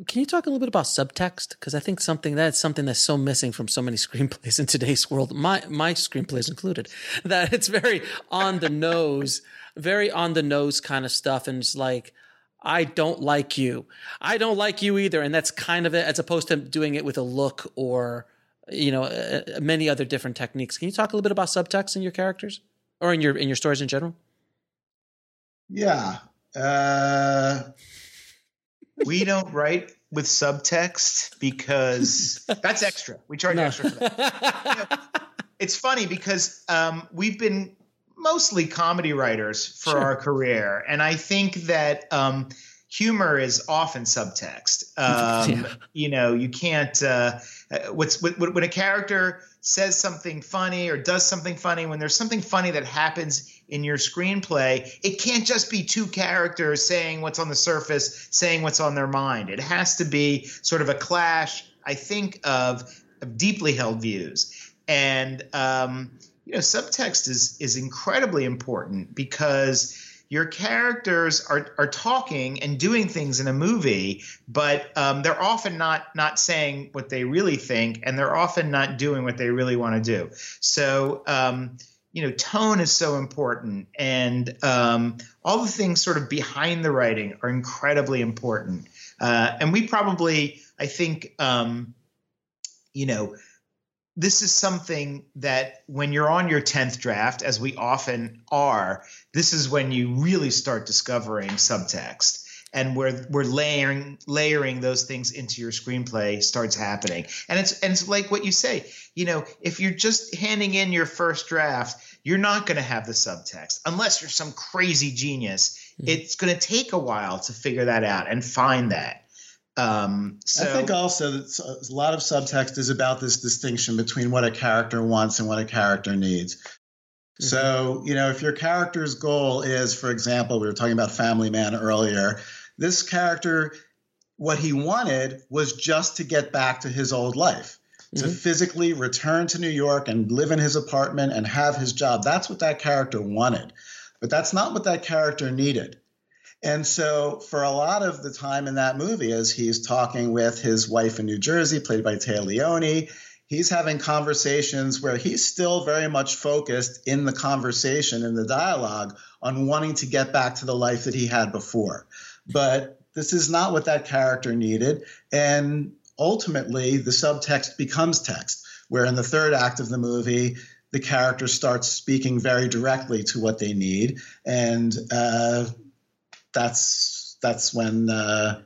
can you talk a little bit about subtext? Because I think something that's something that's so missing from so many *laughs* screenplays in today's world, my my screenplays included, that it's very on the nose, very on the nose kind of stuff, and it's like. I don't like you. I don't like you either, and that's kind of it, as opposed to doing it with a look or, you know, uh, many other different techniques. Can you talk a little bit about subtext in your characters or in your in your stories in general? Yeah. Uh, we don't write with subtext because *laughs* that's extra. We charge extra for that. You know, it's funny because um, we've been mostly comedy writers for Sure. our career, and I think that um, humor is often subtext. *laughs* Um, Yeah. You know, you can't. Uh, uh, what's when, when a character says something funny or does something funny when there's something funny that happens in your screenplay it can't just be two characters saying what's on the surface saying what's on their mind it has to be sort of a clash i think of, of deeply held views and um, you know subtext is is incredibly important because your characters are are talking and doing things in a movie, but um, they're often not not saying what they really think, and they're often not doing what they really want to do. So. Um, you know, tone is so important, and um, all the things sort of behind the writing are incredibly important. Uh, and we probably, I think, um, you know, this is something that when you're on your 10th draft, as we often are, this is when you really start discovering subtext. And where we're layering layering those things into your screenplay starts happening. And it's and it's like what you say, you know, if you're just handing in your first draft, you're not going to have the subtext unless you're some crazy genius. Mm-hmm. It's going to take a while to figure that out and find that. Um, so I think also that s- uh, a lot of subtext is about this distinction between what a character wants and what a character needs. Mm-hmm. So, you know, if your character's goal is, for example, we were talking about Family Man earlier, this character, what he wanted was just to get back to his old life, to mm-hmm. physically return to New York and live in his apartment and have his job. That's what that character wanted. But that's not what that character needed. And so, for a lot of the time in that movie, as he's talking with his wife in New Jersey, played by Téa Leoni, he's having conversations where he's still very much focused in the conversation, in the dialogue, on wanting to get back to the life that he had before. But this is not what that character needed. And ultimately, the subtext becomes text, where in the third act of the movie, the character starts speaking very directly to what they need. And uh, that's that's when uh,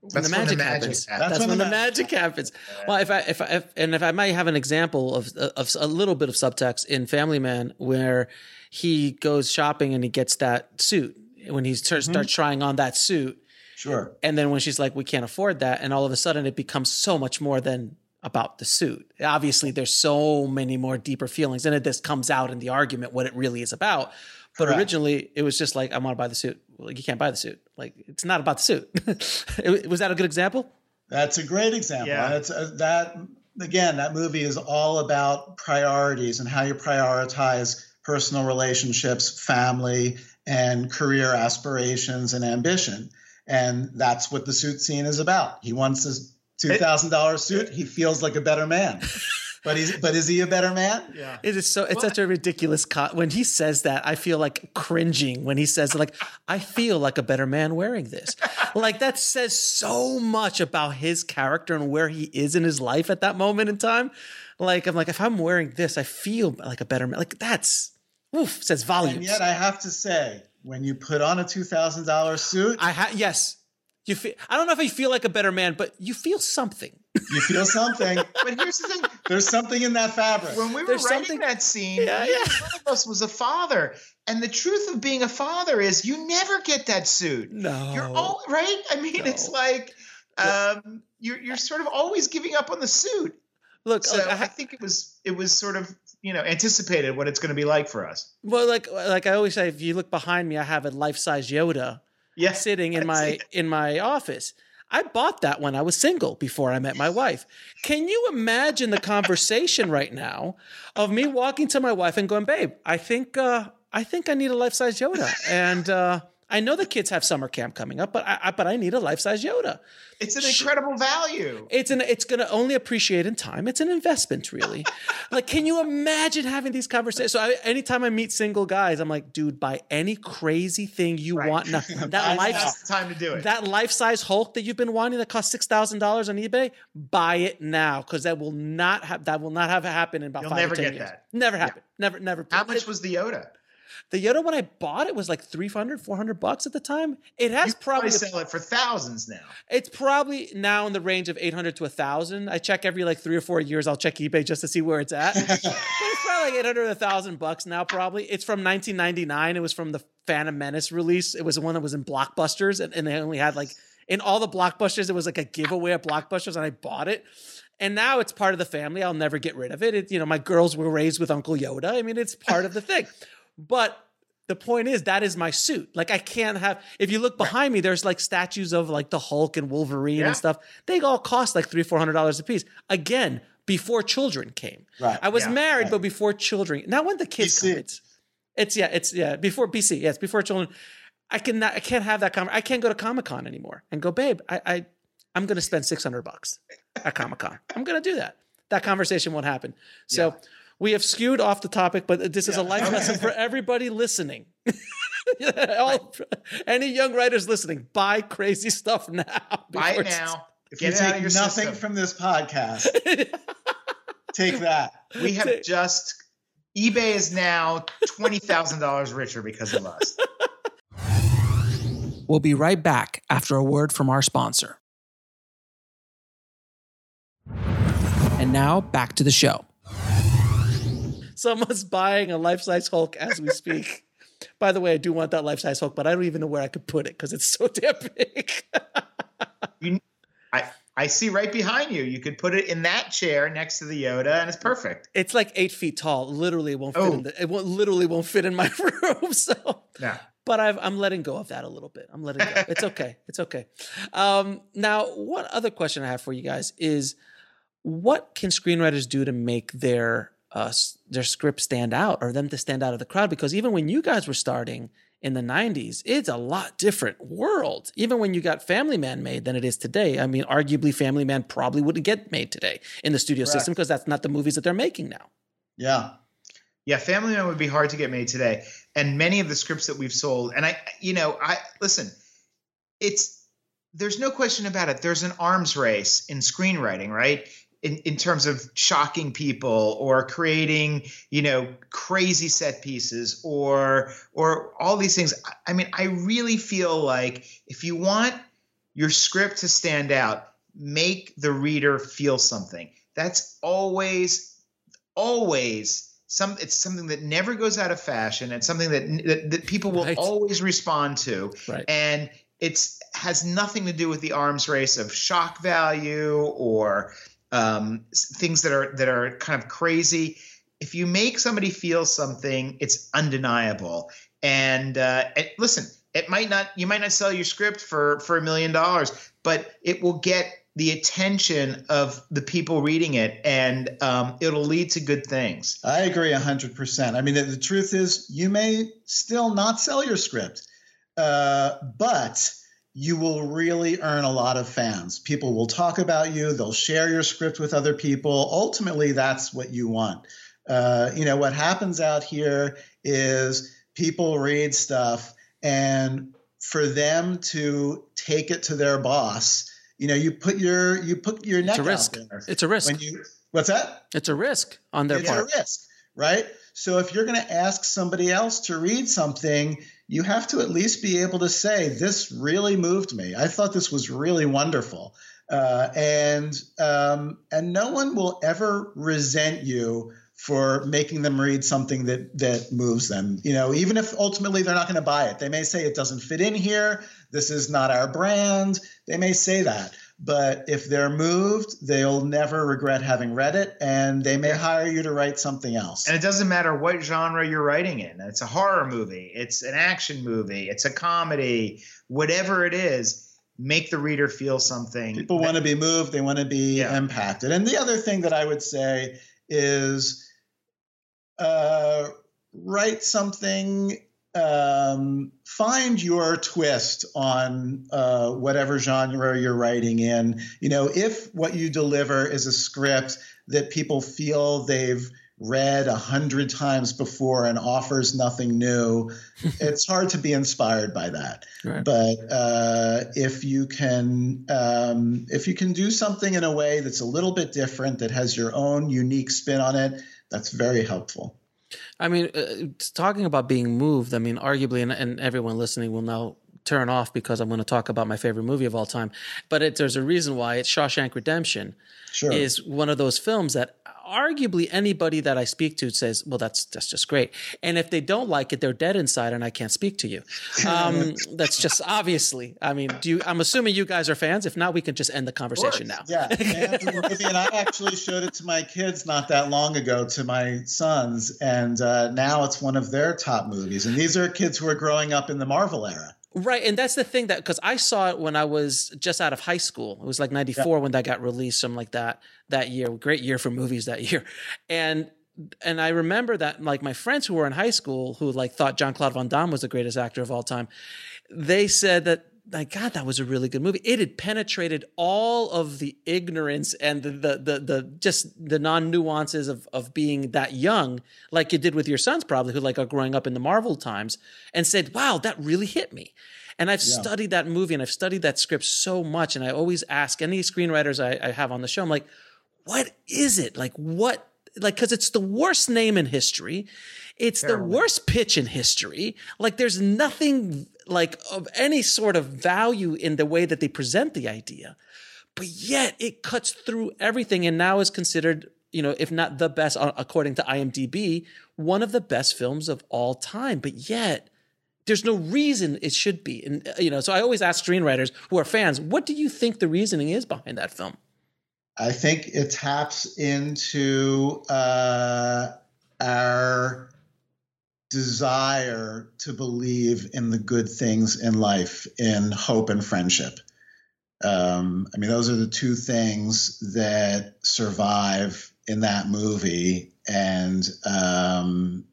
when the magic happens. That's, That's, when, the magic happens. *laughs* Well, if I, if I, if, and if I might have an example of, of a little bit of subtext in Family Man, where he goes shopping and he gets that suit when he starts, starts trying on that suit. Sure. And then when she's like, "We can't afford that," and all of a sudden it becomes so much more than about the suit. Obviously, there's so many more deeper feelings, and it this comes out in the argument what it really is about. But Correct. originally, it was just like, "I want to buy the suit." Well, you can't buy the suit. Like, it's not about the suit. *laughs* Was that a good example? That's a great example. Yeah. And it's uh, that again, that movie is all about priorities and how you prioritize personal relationships, family, and career aspirations and ambition. And that's what the suit scene is about. He wants his two thousand dollar suit. He feels like a better man. *laughs* But he's but is he a better man? Yeah. It is so it's such a ridiculous co- when he says that I feel like cringing when he says like I feel like a better man wearing this. like that says so much about his character and where he is in his life at that moment in time. Like I'm like if I'm wearing this I feel like a better man. Like that's oof, says volumes. And yet, I have to say, when you put on a two thousand dollar suit, I ha- yes, you feel. I don't know if you feel like a better man, but you feel something. you feel something. *laughs* But here's the thing: There's something in that fabric. when we were There's writing something- that scene, Yeah, yeah. one of us was a father. And the truth of being a father is you never get that suit. No, You're all right. I mean, it's like um, you're you're sort of always giving up on the suit. Look, So like, I I, think it was it was sort of you know anticipated what it's going to be like for us. Well, like like I always say, if you look behind me, I have a life size Yoda Yeah, sitting in my in my office. I bought that when I was single before I met my wife. Can you imagine the conversation *laughs* right now of me walking to my wife and going, "Babe, I think uh, I think I need a life size Yoda," and uh, I know the kids have summer camp coming up, but I, I but I need a life size Yoda. It's an incredible value. It's an it's gonna only appreciate in time. It's an investment, really. *laughs* like, can you imagine having these conversations? So I, anytime I meet single guys, I'm like, dude, buy any crazy thing you want *laughs* now. That life time to do it. That life size Hulk that you've been wanting that costs six thousand dollars on eBay, buy it now because that will not have that will not have happen in about You'll five never or ten get years. that. Never happen. Never never. How much was the Yoda? The Yoda when I bought it was like 300, 400 bucks at the time. It has probably probably sell it for thousands now. it's probably now in the range of 800 to 1000 i check every like three or four years i'll check ebay just to see where it's at. *laughs* But it's probably like 800 or 1000 bucks now probably. It's from 1999 it was from the phantom menace release. It was the one that was in blockbusters and, and they only had like in all the blockbusters it was like a giveaway at blockbusters and i bought it. And now it's part of the family. I'll never get rid of it. it you know my girls were raised with uncle yoda. I mean it's part of the thing but the point is that is my suit. Like I can't have. If you look behind me, there's like statues of like the Hulk and Wolverine Yeah. and stuff. They all cost like three, four hundred dollars a piece. Again, before children came. Right. I was Yeah. married, but before children. Now when the kids come, it's it's yeah, it's yeah before BC. Yes, before children. I can not, I can't have that. Con- I can't go to Comic Con anymore and go, babe. I, I I'm going to spend six hundred bucks at Comic Con. I'm going to do that. That conversation won't happen. So. We have skewed off the topic, but this is a life lesson for everybody listening. *laughs* *laughs* All, *laughs* any young writers listening, buy crazy stuff now. Buy it now. If Get you it out of take your nothing system. from this podcast, take that. We have just eBay is now twenty thousand dollars richer because of us. We'll be right back after a word from our sponsor. And now back to the show. Someone's buying a life size Hulk as we speak. *laughs* By the way, I do want that life size Hulk, but I don't even know where I could put it because it's so *laughs* damn big. You, I I see right behind you. You could put it in that chair next to the Yoda, and it's perfect. It's like eight feet tall. Literally, it won't fit Oh. in the, it won't, literally won't fit in my *laughs* room. So Yeah. but I've, I'm letting go of that a little bit. I'm letting go. It's okay. It's okay. Um, now, one other question I have for you guys is, what can screenwriters do to make their uh, their script stand out, or them to stand out of the crowd? Because even when you guys were starting in the '90s, it's a lot different world. Even when you got Family Man made than it is today. I mean, arguably, Family Man probably wouldn't get made today in the studio Correct. system because that's not the movies that they're making now. Yeah. Yeah, Family Man would be hard to get made today. And many of the scripts that we've sold, and I, you know, I listen, it's there's no question about it. There's an arms race in screenwriting, right? In, in terms of shocking people or creating, you know, crazy set pieces or or all these things. I- mean, I really feel like if you want your script to stand out, make the reader feel something. That's always always some it's something that never goes out of fashion and something that that, that people will Right. always respond to Right. and it's has nothing to do with the arms race of shock value or um, things that are that are kind of crazy. If you make somebody feel something it's undeniable. And uh, and listen it might not you might not sell your script for for a million dollars but it will get the attention of the people reading it and um, it'll lead to good things. I agree 100%. I mean, the, the truth is, you may still not sell your script, uh, but you will really earn a lot of fans. People will talk about you, they'll share your script with other people. Ultimately, that's what you want. Uh, you know, what happens out here is people read stuff, and for them to take it to their boss, you know, you put your you put your neck It's a risk. It's a risk. When you what's that? It's a risk on their it's part. It's a risk. right? So if you're going to ask somebody else to read something, you have to at least be able to say, This really moved me. I thought this was really wonderful. Uh, and um, and no one will ever resent you for making them read something that that moves them. You know, even if ultimately they're not going to buy it, they may say it doesn't fit in here. This is not our brand. They may say that, but if they're moved, they'll never regret having read it, and they may hire you to write something else. And it doesn't matter what genre you're writing in. It's a horror movie, it's an action movie, it's a comedy, whatever it is make the reader feel something. People want to be moved, they want to be yeah. impacted. And the other thing that I would say is uh, write something, um, find your twist on uh, whatever genre you're writing in. You know, if what you deliver is a script that people feel they've read a hundred times before and offers nothing new, *laughs* it's hard to be inspired by that. Right. But uh, if you can, um, if you can do something in a way that's a little bit different, that has your own unique spin on it, that's very helpful. I mean, uh, talking about being moved. I mean, arguably, and, and everyone listening will now turn off because I'm going to talk about my favorite movie of all time. But it, there's a reason why it's Shawshank Redemption. Sure. Is one of those films that arguably anybody that I speak to says, "Well, that's that's just great." And if they don't like it, they're dead inside, and I can't speak to you. Um, *laughs* that's just obviously. I mean, do you? I'm assuming you guys are fans. If not, we can just end the conversation now. Yeah, and I actually showed it to my kids not that long ago, to my sons, and uh, now it's one of their top movies. And these are kids who are growing up in the Marvel era. Right, and that's the thing that because I saw it when I was just out of high school. It was like '94 yeah. when that got released, something like that. That year, great year for movies that year, and and I remember that like my friends who were in high school who like thought Jean Claude Van Damme was the greatest actor of all time, they said that my God, that was a really good movie. It had penetrated all of the ignorance and the the the, the just the non nuances of of being that young, like you did with your sons, probably who like are growing up in the Marvel times, and said, "Wow, that really hit me." And I've yeah. studied that movie and I've studied that script so much, and I always ask any screenwriters I, I have on the show, I'm like, "What is it? Like what?" Like, because it's the worst name in history. It's Terrible. the worst pitch in history. Like, there's nothing like of any sort of value in the way that they present the idea. But yet it cuts through everything and now is considered, you know, if not the best uh, according to IMDb, one of the best films of all time. But yet there's no reason it should be. And uh, you know, so I always ask screenwriters who are fans, what do you think the reasoning is behind that film? I think it taps into uh, our desire to believe in the good things in life, in hope and friendship. Um, I mean, those are the two things that survive in that movie, and um,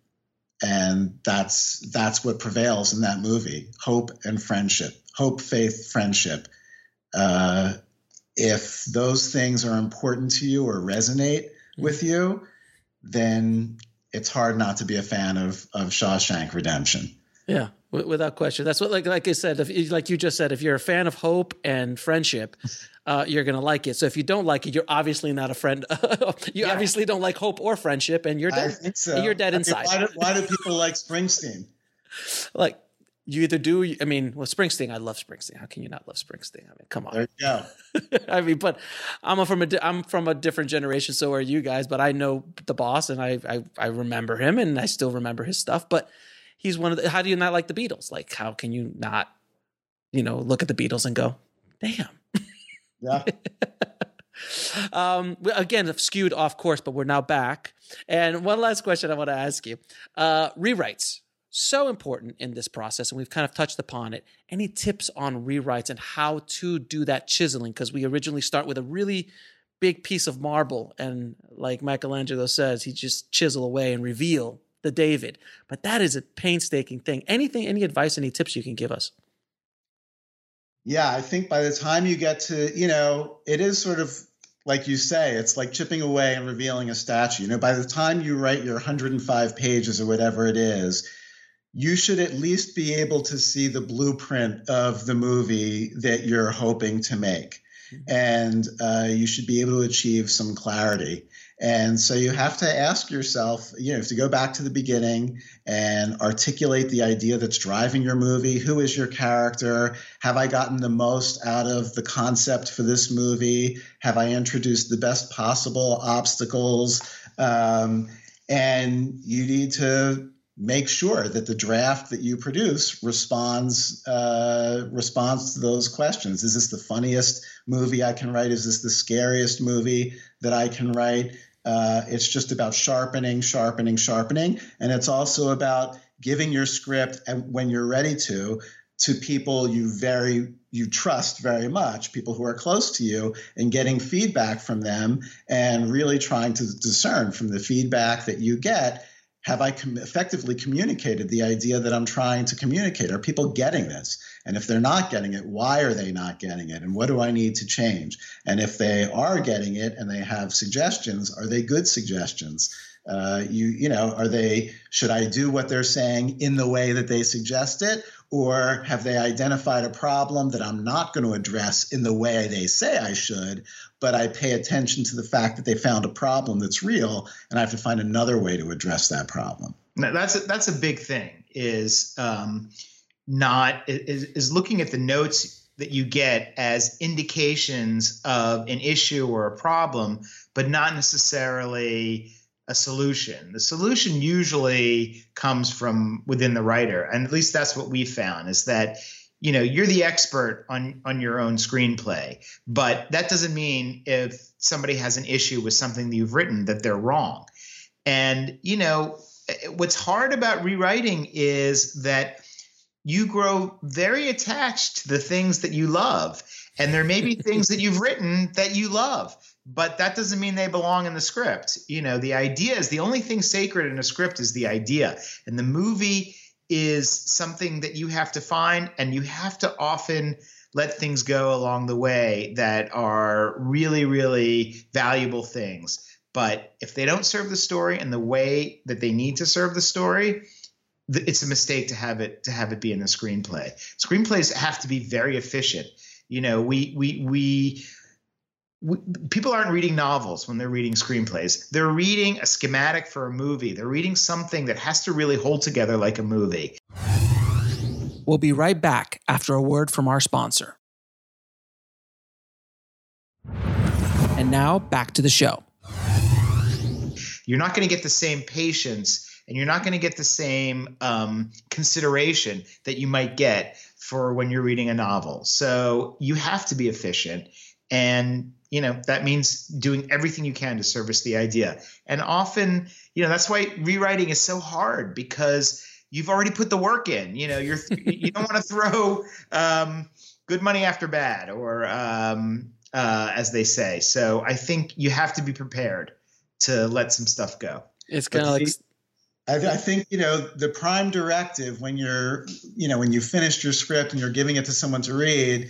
and that's that's what prevails in that movie: hope and friendship, hope, faith, friendship. Uh, if those things are important to you or resonate with you, then it's hard not to be a fan of of Shawshank Redemption. Yeah, without question. That's what, like, like I said, if, like you just said, if you're a fan of hope and friendship, uh, you're gonna like it. So if you don't like it, you're obviously not a friend. *laughs* you yeah. obviously don't like hope or friendship, and you're dead. I so. You're dead inside. why, do, why do people like Springsteen? *laughs* like you either do. I mean, well, Springsteen. I love Springsteen. How can you not love Springsteen? I mean, come on. There you go. *laughs* I mean, but I'm a, from a I'm from a different generation. So are you guys? But I know the boss, and I I, I remember him, and I still remember his stuff. But he's one of the. How do you not like the Beatles? Like, how can you not, you know, look at the Beatles and go, damn. *laughs* Yeah. *laughs* um, again, skewed off course, but we're now back. And one last question I want to ask you: uh, rewrites so important in this process, and we've kind of touched upon it. Any tips on rewrites and how to do that chiseling? Because we originally start with a really big piece of marble, and like Michelangelo says, he just chisel away and reveal the David. But that is a painstaking thing. Anything, any advice, any tips you can give us? Yeah, I think by the time you get to, you know, it is sort of like you say, it's like chipping away and revealing a statue. You know, by the time you write your 105 pages or whatever it is, you should at least be able to see the blueprint of the movie that you're hoping to make. And uh, you should be able to achieve some clarity. And so you have to ask yourself, you know, you to go back to the beginning and articulate the idea that's driving your movie. Who is your character? Have I gotten the most out of the concept for this movie? Have I introduced the best possible obstacles? Um, and you need to make sure that the draft that you produce responds uh, responds to those questions. Is this the funniest movie I can write? Is this the scariest movie that I can write? Uh, it's just about sharpening, sharpening, sharpening. And it's also about giving your script and when you're ready to to people you very you trust very much people who are close to you and getting feedback from them and really trying to discern from the feedback that you get have I com- effectively communicated the idea that I'm trying to communicate? Are people getting this? And if they're not getting it, why are they not getting it? And what do I need to change? And if they are getting it and they have suggestions, are they good suggestions? Uh, you you know, are they should I do what they're saying in the way that they suggest it, or have they identified a problem that I'm not going to address in the way they say I should, but I pay attention to the fact that they found a problem that's real, and I have to find another way to address that problem. Now, that's a, that's a big thing. Is um, not is, is looking at the notes that you get as indications of an issue or a problem, but not necessarily a solution. The solution usually comes from within the writer, and at least that's what we found is that you know you're the expert on on your own screenplay, but that doesn't mean if somebody has an issue with something that you've written that they're wrong. And you know what's hard about rewriting is that you grow very attached to the things that you love, and there may be *laughs* things that you've written that you love but that doesn't mean they belong in the script. You know, the idea is the only thing sacred in a script is the idea. And the movie is something that you have to find and you have to often let things go along the way that are really really valuable things. But if they don't serve the story in the way that they need to serve the story, it's a mistake to have it to have it be in the screenplay. Screenplays have to be very efficient. You know, we we we people aren't reading novels when they're reading screenplays. They're reading a schematic for a movie. They're reading something that has to really hold together like a movie. We'll be right back after a word from our sponsor. And now back to the show. You're not going to get the same patience and you're not going to get the same um, consideration that you might get for when you're reading a novel. So you have to be efficient. And you know that means doing everything you can to service the idea. And often you know that's why rewriting is so hard because you've already put the work in. You know you're *laughs* you don't want to throw um, good money after bad or um, uh, as they say. So i think you have to be prepared to let some stuff go. It's kind of like I, I think you know the prime directive when you're you know when you finished your script and you're giving it to someone to read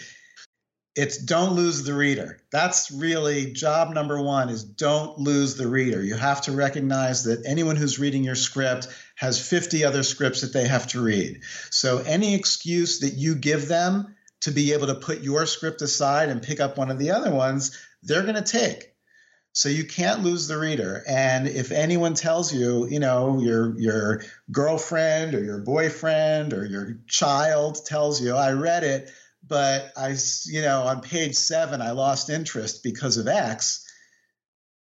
it's don't lose the reader. That's really job number one is don't lose the reader. You have to recognize that anyone who's reading your script has 50 other scripts that they have to read. So any excuse that you give them to be able to put your script aside and pick up one of the other ones, they're going to take. So you can't lose the reader. And if anyone tells you, you know, your your girlfriend or your boyfriend or your child tells you, I read it, but I, you know, on page seven, I lost interest because of X.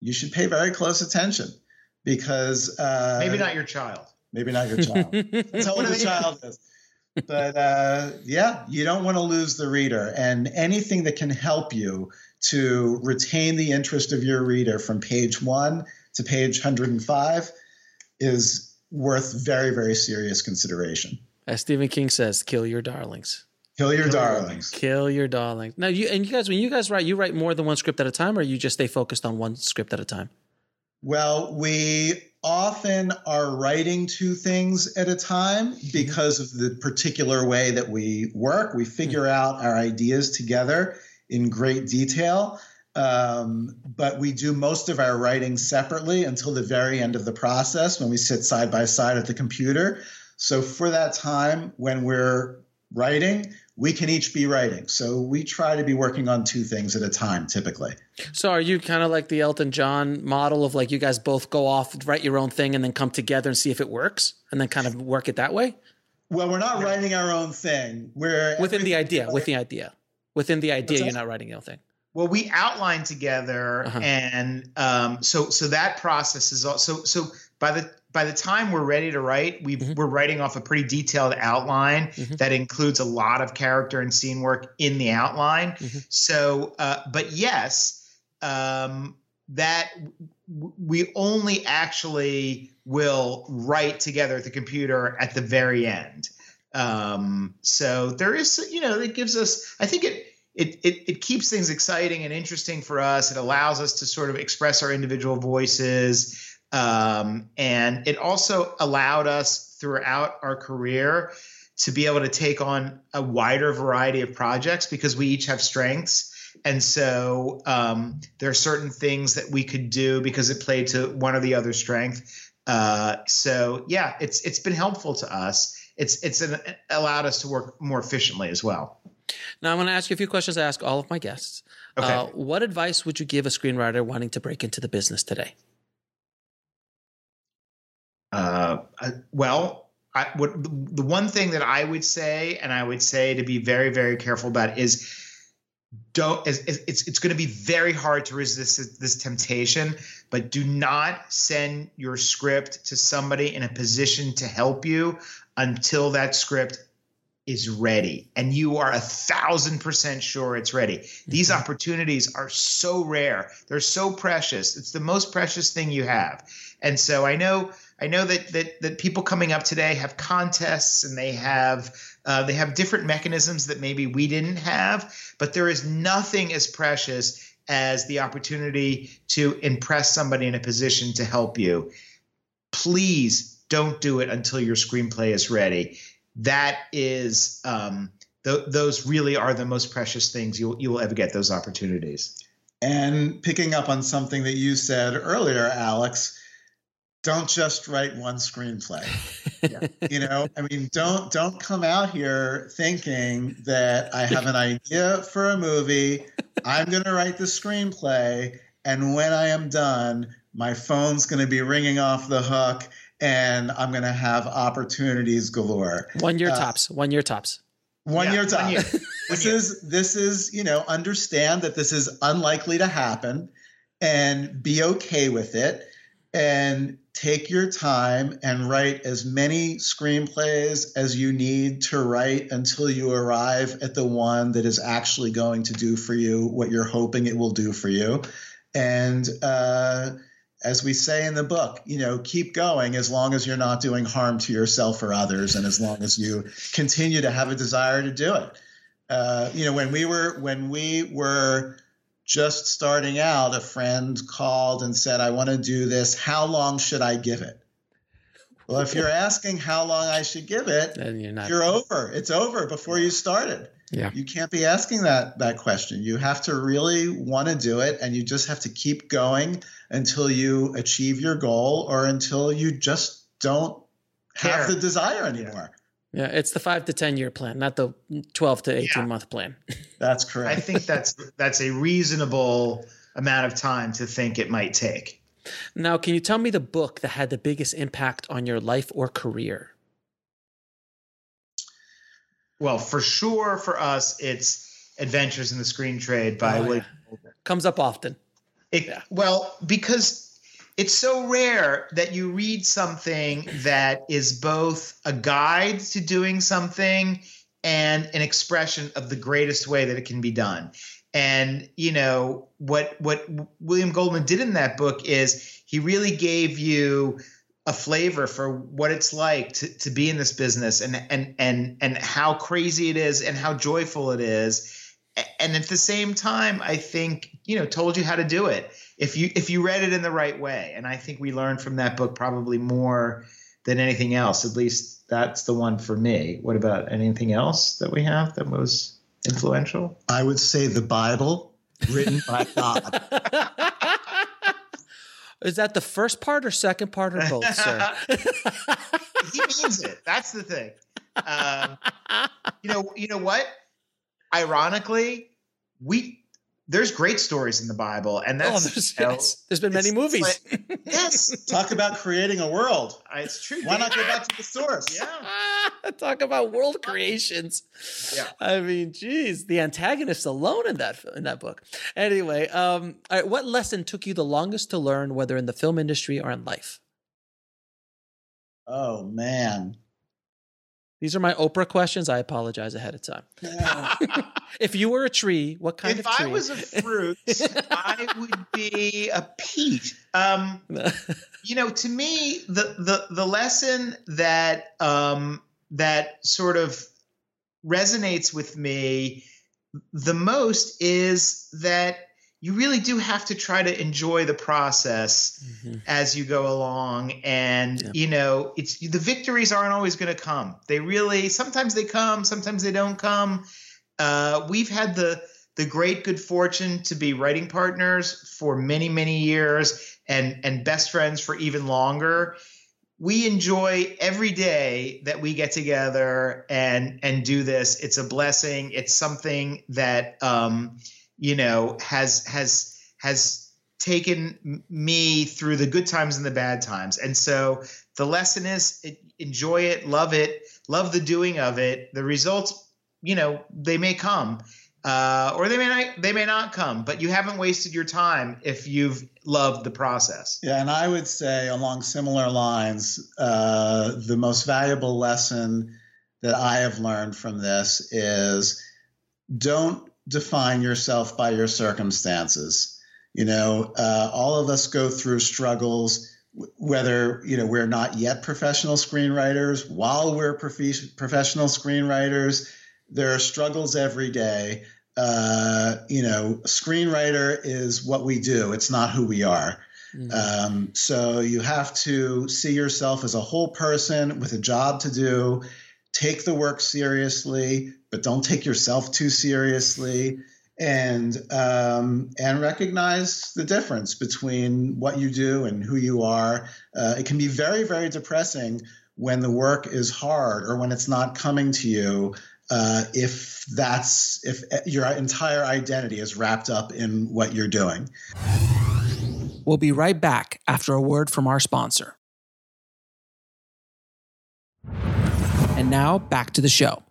You should pay very close attention because uh, maybe not your child. Maybe not your child. *laughs* Tell what the child is. But uh, yeah, you don't want to lose the reader, and anything that can help you to retain the interest of your reader from page one to page 105 is worth very, very serious consideration. As Stephen King says, kill your darlings. Kill your darlings. Kill your darlings. Now you and you guys, when you guys write, you write more than one script at a time, or you just stay focused on one script at a time. Well, we often are writing two things at a time because of the particular way that we work. We figure mm-hmm. out our ideas together in great detail. Um, but we do most of our writing separately until the very end of the process when we sit side by side at the computer. So for that time when we're writing, we can each be writing. So we try to be working on two things at a time typically. So are you kind of like the Elton John model of like you guys both go off, write your own thing, and then come together and see if it works, and then kind of work it that way? Well, we're not writing our own thing. We're within the idea. With the idea. Within the idea, you're not writing your own thing. Well, we outline together, Uh-huh. and um, so so that process is also so by the by the time we're ready to write, we Mm-hmm. we're writing off a pretty detailed outline Mhm. that includes a lot of character and scene work in the outline. Mm-hmm. So, uh, but yes, um, that w- we only actually will write together at the computer at the very end. Um, so there is, you know, it gives us. I think it it, it it keeps things exciting and interesting for us. It allows us to sort of express our individual voices, um, and it also allowed us throughout our career to be able to take on a wider variety of projects because we each have strengths. And so um, there are certain things that we could do because it played to one or the other strength. Uh, so yeah, it's it's been helpful to us. It's it's an, allowed us to work more efficiently as well. Now I'm going to ask you a few questions. I ask all of my guests. Okay. Uh, what advice would you give a screenwriter wanting to break into the business today? Uh, well, I, what the, one thing that I would say, and I would say to be very, very careful about, is don't. It's it's going to be very hard to resist this, this temptation, but do not send your script to somebody in a position to help you until that script is ready and you are a thousand percent sure it's ready. These opportunities are so rare. They're so precious. It's the most precious thing you have. And so I know I know that that that people coming up today have contests and they have uh, they have different mechanisms that maybe we didn't have, but there is nothing as precious as the opportunity to impress somebody in a position to help you. Please don't do it until your screenplay is ready. That is, um, th- those really are the most precious things you'll you will ever get. Those opportunities. And picking up on something that you said earlier, Alex, don't just write one screenplay. *laughs* you know, I mean, don't don't come out here thinking that I have an idea for a movie, I'm going to write the screenplay, and when I am done, my phone's going to be ringing off the hook and I'm going to have opportunities galore. One year Uh, tops. One year tops. one Yeah, year one time. year. *laughs* this is this is you know understand that this is unlikely to happen, and be okay with it, and take your time and write as many screenplays as you need to write until you arrive at the one that is actually going to do for you what you're hoping it will do for you, and. Uh, as we say in the book, you know, keep going as long as you're not doing harm to yourself or others, and as long as you continue to have a desire to do it. Uh, you know, when we were when we were just starting out, a friend called and said, "I want to do this. How long should I give it?" Well, if you're asking how long I should give it, Then you're not. you're over. It's over before you started. Yeah. You can't be asking that that question. You have to really want to do it and you just have to keep going until you achieve your goal or until you just don't have Care. the desire anymore. Yeah, it's the five to ten year plan, not the twelve to eighteen month plan. *laughs* That's correct. I think that's that's a reasonable amount of time to think it might take. Now, can you tell me the book that had the biggest impact on your life or career? Well, for sure, for us, it's Adventures in the Screen Trade by Oh, William. Comes up often. It, Well, because it's so rare that you read something that is both a guide to doing something and an expression of the greatest way that it can be done. And you know what what William Goldman did in that book is he really gave you a flavor for what it's like to, to be in this business and and and and how crazy it is and how joyful it is and at the same time i think you know told you how to do it if you if you read it in the right way and i think we learned from that book probably more than anything else at least that's the one for me what about anything else that we have that was influential I would say the Bible written by God. *laughs* Is that the first part or second part or both, sir? *laughs* he means it. That's the thing. Um, you know, you know what? ironically, we there's great stories in the Bible, and that's oh, there's, you know, yes. there's been many movies. like- *laughs* yes, Talk about creating a world. it's true. Why not go back to the source? Yeah. *laughs* Talk about world creations. Yeah. I mean, geez, the antagonist alone in that in that book. Anyway, um, all right, what lesson took you the longest to learn, whether in the film industry or in life? Oh man. These are my Oprah questions. I apologize ahead of time. *laughs* if you were a tree, what kind if of tree? If I was a fruit, I *laughs* would be a peach. Um, you know, to me, the the the lesson that um, that sort of resonates with me the most is that you really do have to try to enjoy the process as you go along. And you know it's the victories aren't always going to come. They really sometimes they come sometimes they don't come uh, we've had the the great good fortune to be writing partners for many many years and and best friends for even longer. We enjoy every day that we get together and and do this. It's a blessing. It's something that um you know has has has taken me through the good times and the bad times. And so the lesson is enjoy it love it love the doing of it. The results you know they may come uh, or they may not they may not come but you haven't wasted your time if you've loved the process Yeah, and I would say along similar lines, uh, the most valuable lesson that I have learned from this is don't define yourself by your circumstances. You know, uh, all of us go through struggles, whether you know we're not yet professional screenwriters, while we're profe- professional screenwriters, there are struggles every day. Uh, you know, screenwriter is what we do; it's not who we are. Um, so you have to see yourself as a whole person with a job to do. Take the work seriously, but don't take yourself too seriously, and um, and recognize the difference between what you do and who you are. Uh, it can be very very depressing when the work is hard or when it's not coming to you. Uh, if that's if your entire identity is wrapped up in what you're doing. We'll be right back after a word from our sponsor. And now back to the show.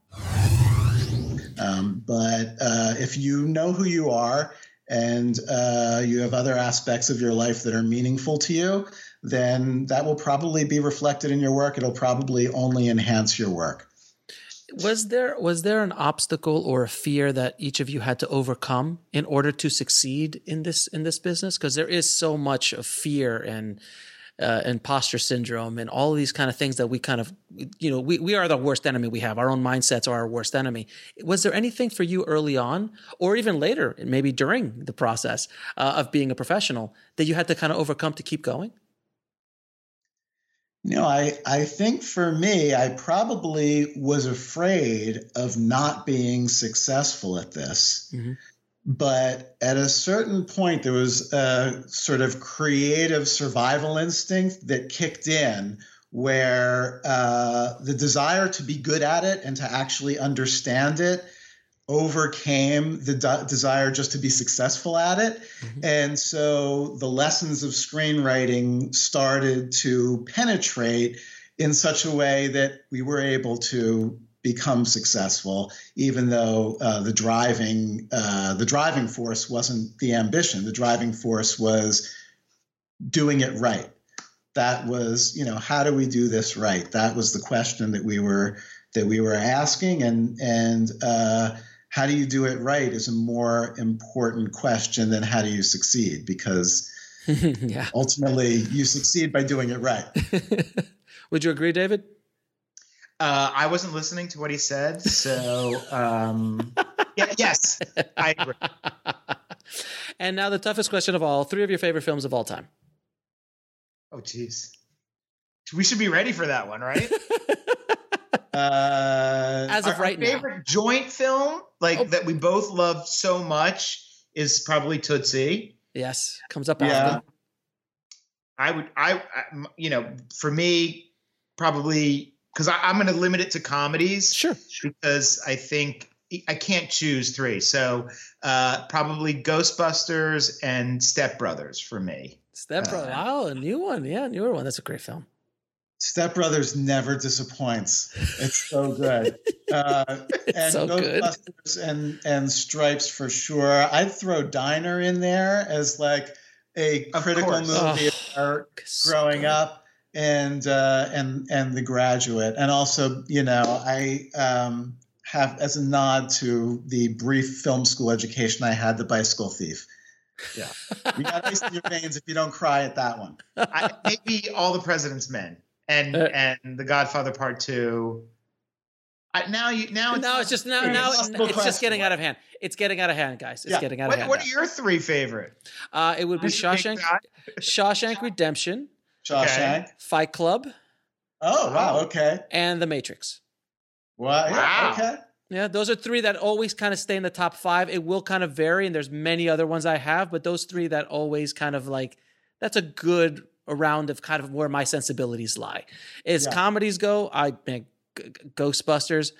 Um, but uh, if you know who you are and uh, you have other aspects of your life that are meaningful to you, then that will probably be reflected in your work. It'll probably only enhance your work. Was there was there an obstacle or a fear that each of you had to overcome in order to succeed in this in this business? Because there is so much of fear and uh, imposter syndrome and all these kind of things that we kind of you know we, we are the worst enemy we have. Our own mindsets are our worst enemy. Was there anything for you early on or even later maybe during the process uh, of being a professional that you had to kind of overcome to keep going You know, I, I think for me, I probably was afraid of not being successful at this. But at a certain point, there was a sort of creative survival instinct that kicked in where uh, the desire to be good at it and to actually understand it overcame the de- desire just to be successful at it. And so the lessons of screenwriting started to penetrate in such a way that we were able to become successful, even though uh, the driving uh, the driving force wasn't the ambition. The driving force was doing it right. That was, you know, how do we do this right? That was the question that we were that we were asking, and and uh, how do you do it right is a more important question than how do you succeed because *laughs* yeah. ultimately you succeed by doing it right. *laughs* Would you agree, David? Uh, I wasn't listening to what he said, so um, yeah, yes, I agree. *laughs* And now the toughest question of all: three of your favorite films of all time. Oh, jeez, we should be ready for that one, right? Uh, As of our, right our now. favorite joint film, like that we both love so much, is probably Tootsie. Yes, comes up Yeah. often. I would, I, I you know, for me, probably because I'm going to limit it to comedies. Sure. Because I think I can't choose three. So uh, probably Ghostbusters and Step Brothers for me. Step Brothers. wow, a new one. Yeah, newer one. That's a great film. Step Brothers never disappoints. It's so good. *laughs* Uh, and so good. Ghostbusters and and Stripes for sure. I'd throw Diner in there as like a critical course. movie Oh, about growing up and uh, and and The Graduate, and also you know I um, have as a nod to the brief film school education I had, The Bicycle Thief. Yeah, *laughs* you got ice in your veins if you don't cry at that one. I, maybe All the President's Men and Uh, and The Godfather Part Two. I, now you now it's, now it's just now now it's, it's just getting out of hand. It's getting out of hand, guys. It's Yeah. getting out what, of hand. What are your three favorite? Uh, it would be Did Shawshank, Shawshank Redemption, Shawshank. Fight Club, Oh wow, okay. and The Matrix. Wow, yeah, Wow. okay. Yeah, those are three that always kind of stay in the top five. It will kind of vary, and there's many other ones I have, but those three that always kind of like that's a good round of kind of where my sensibilities lie. As Yeah. comedies go, I mean, Ghostbusters,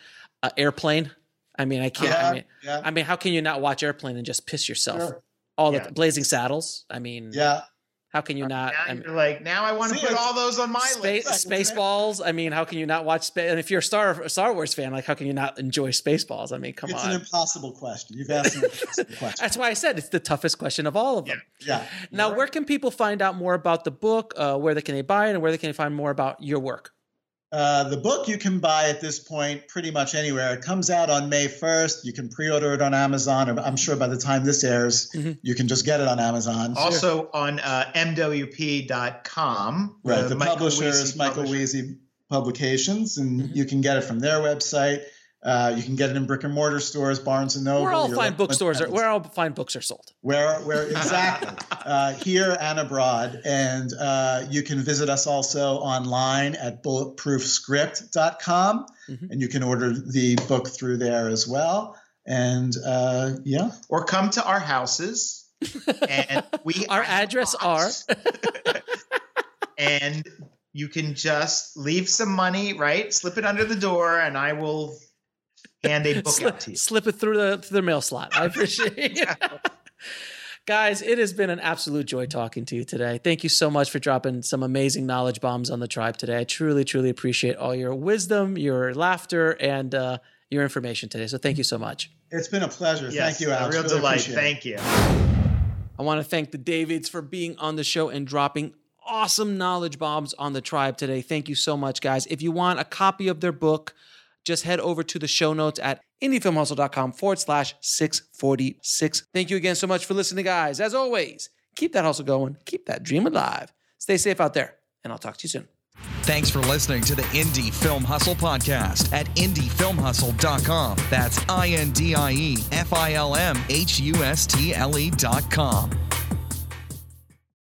uh, Airplane. I mean, I can't. Yeah, I mean, yeah. I mean, how can you not watch Airplane and just piss yourself? Sure. All the Blazing Saddles. I mean, Yeah. How can you not? Now I mean, you're like, now I want to put all those on my Space, list. *laughs* Spaceballs. I mean, how can you not watch? Spa- and if you're a Star a Star Wars fan, like how can you not enjoy Spaceballs? I mean, come it's on. It's an impossible question. You've asked an impossible *laughs* question. That's why I said it's the toughest question of all of them. Yeah. Now, where can people find out more about the book? Uh, where they can they buy it, and where they can find more about your work? Uh, the book you can buy at this point pretty much anywhere. It comes out on May 1st. You can pre-order it on Amazon. Or I'm sure by the time this airs, you can just get it on Amazon. Also on uh, mwp.com. right. The, Michael publisher Wiese is Michael publisher. Wiese Publications, and Mm-hmm. you can get it from their website. Uh, you can get it in brick and mortar stores, Barnes and Noble. where all fine bookstores are where all fine books are sold. Where, where *laughs* exactly? uh, here and abroad. And uh, you can visit us also online at bulletproofscript.com. And you can order the book through there as well. And uh, yeah. Or come to our houses. And *laughs* we Our address are *laughs* and you can just leave some money, right? Slip it under the door, and I will hand they *laughs* book slip, out to you. slip it through the through the mail slot. I appreciate *laughs* it. Guys, it has been an absolute joy talking to you today. Thank you so much for dropping some amazing knowledge bombs on the tribe today. I truly, truly appreciate all your wisdom, your laughter, and uh, your information today. So thank you so much. It's been a pleasure. Yes, Thank you, a real Really delight. Thank you. I want to thank the Davids for being on the show and dropping awesome knowledge bombs on the tribe today. Thank you so much, guys. If you want a copy of their book, just head over to the show notes at indiefilmhustle.com forward slash 646. Thank you again so much for listening, guys. As always, keep that hustle going, keep that dream alive. Stay safe out there, and I'll talk to you soon. Thanks for listening to the Indie Film Hustle podcast at indiefilmhustle.com. That's I N D I E F I L M H U S T L E.com.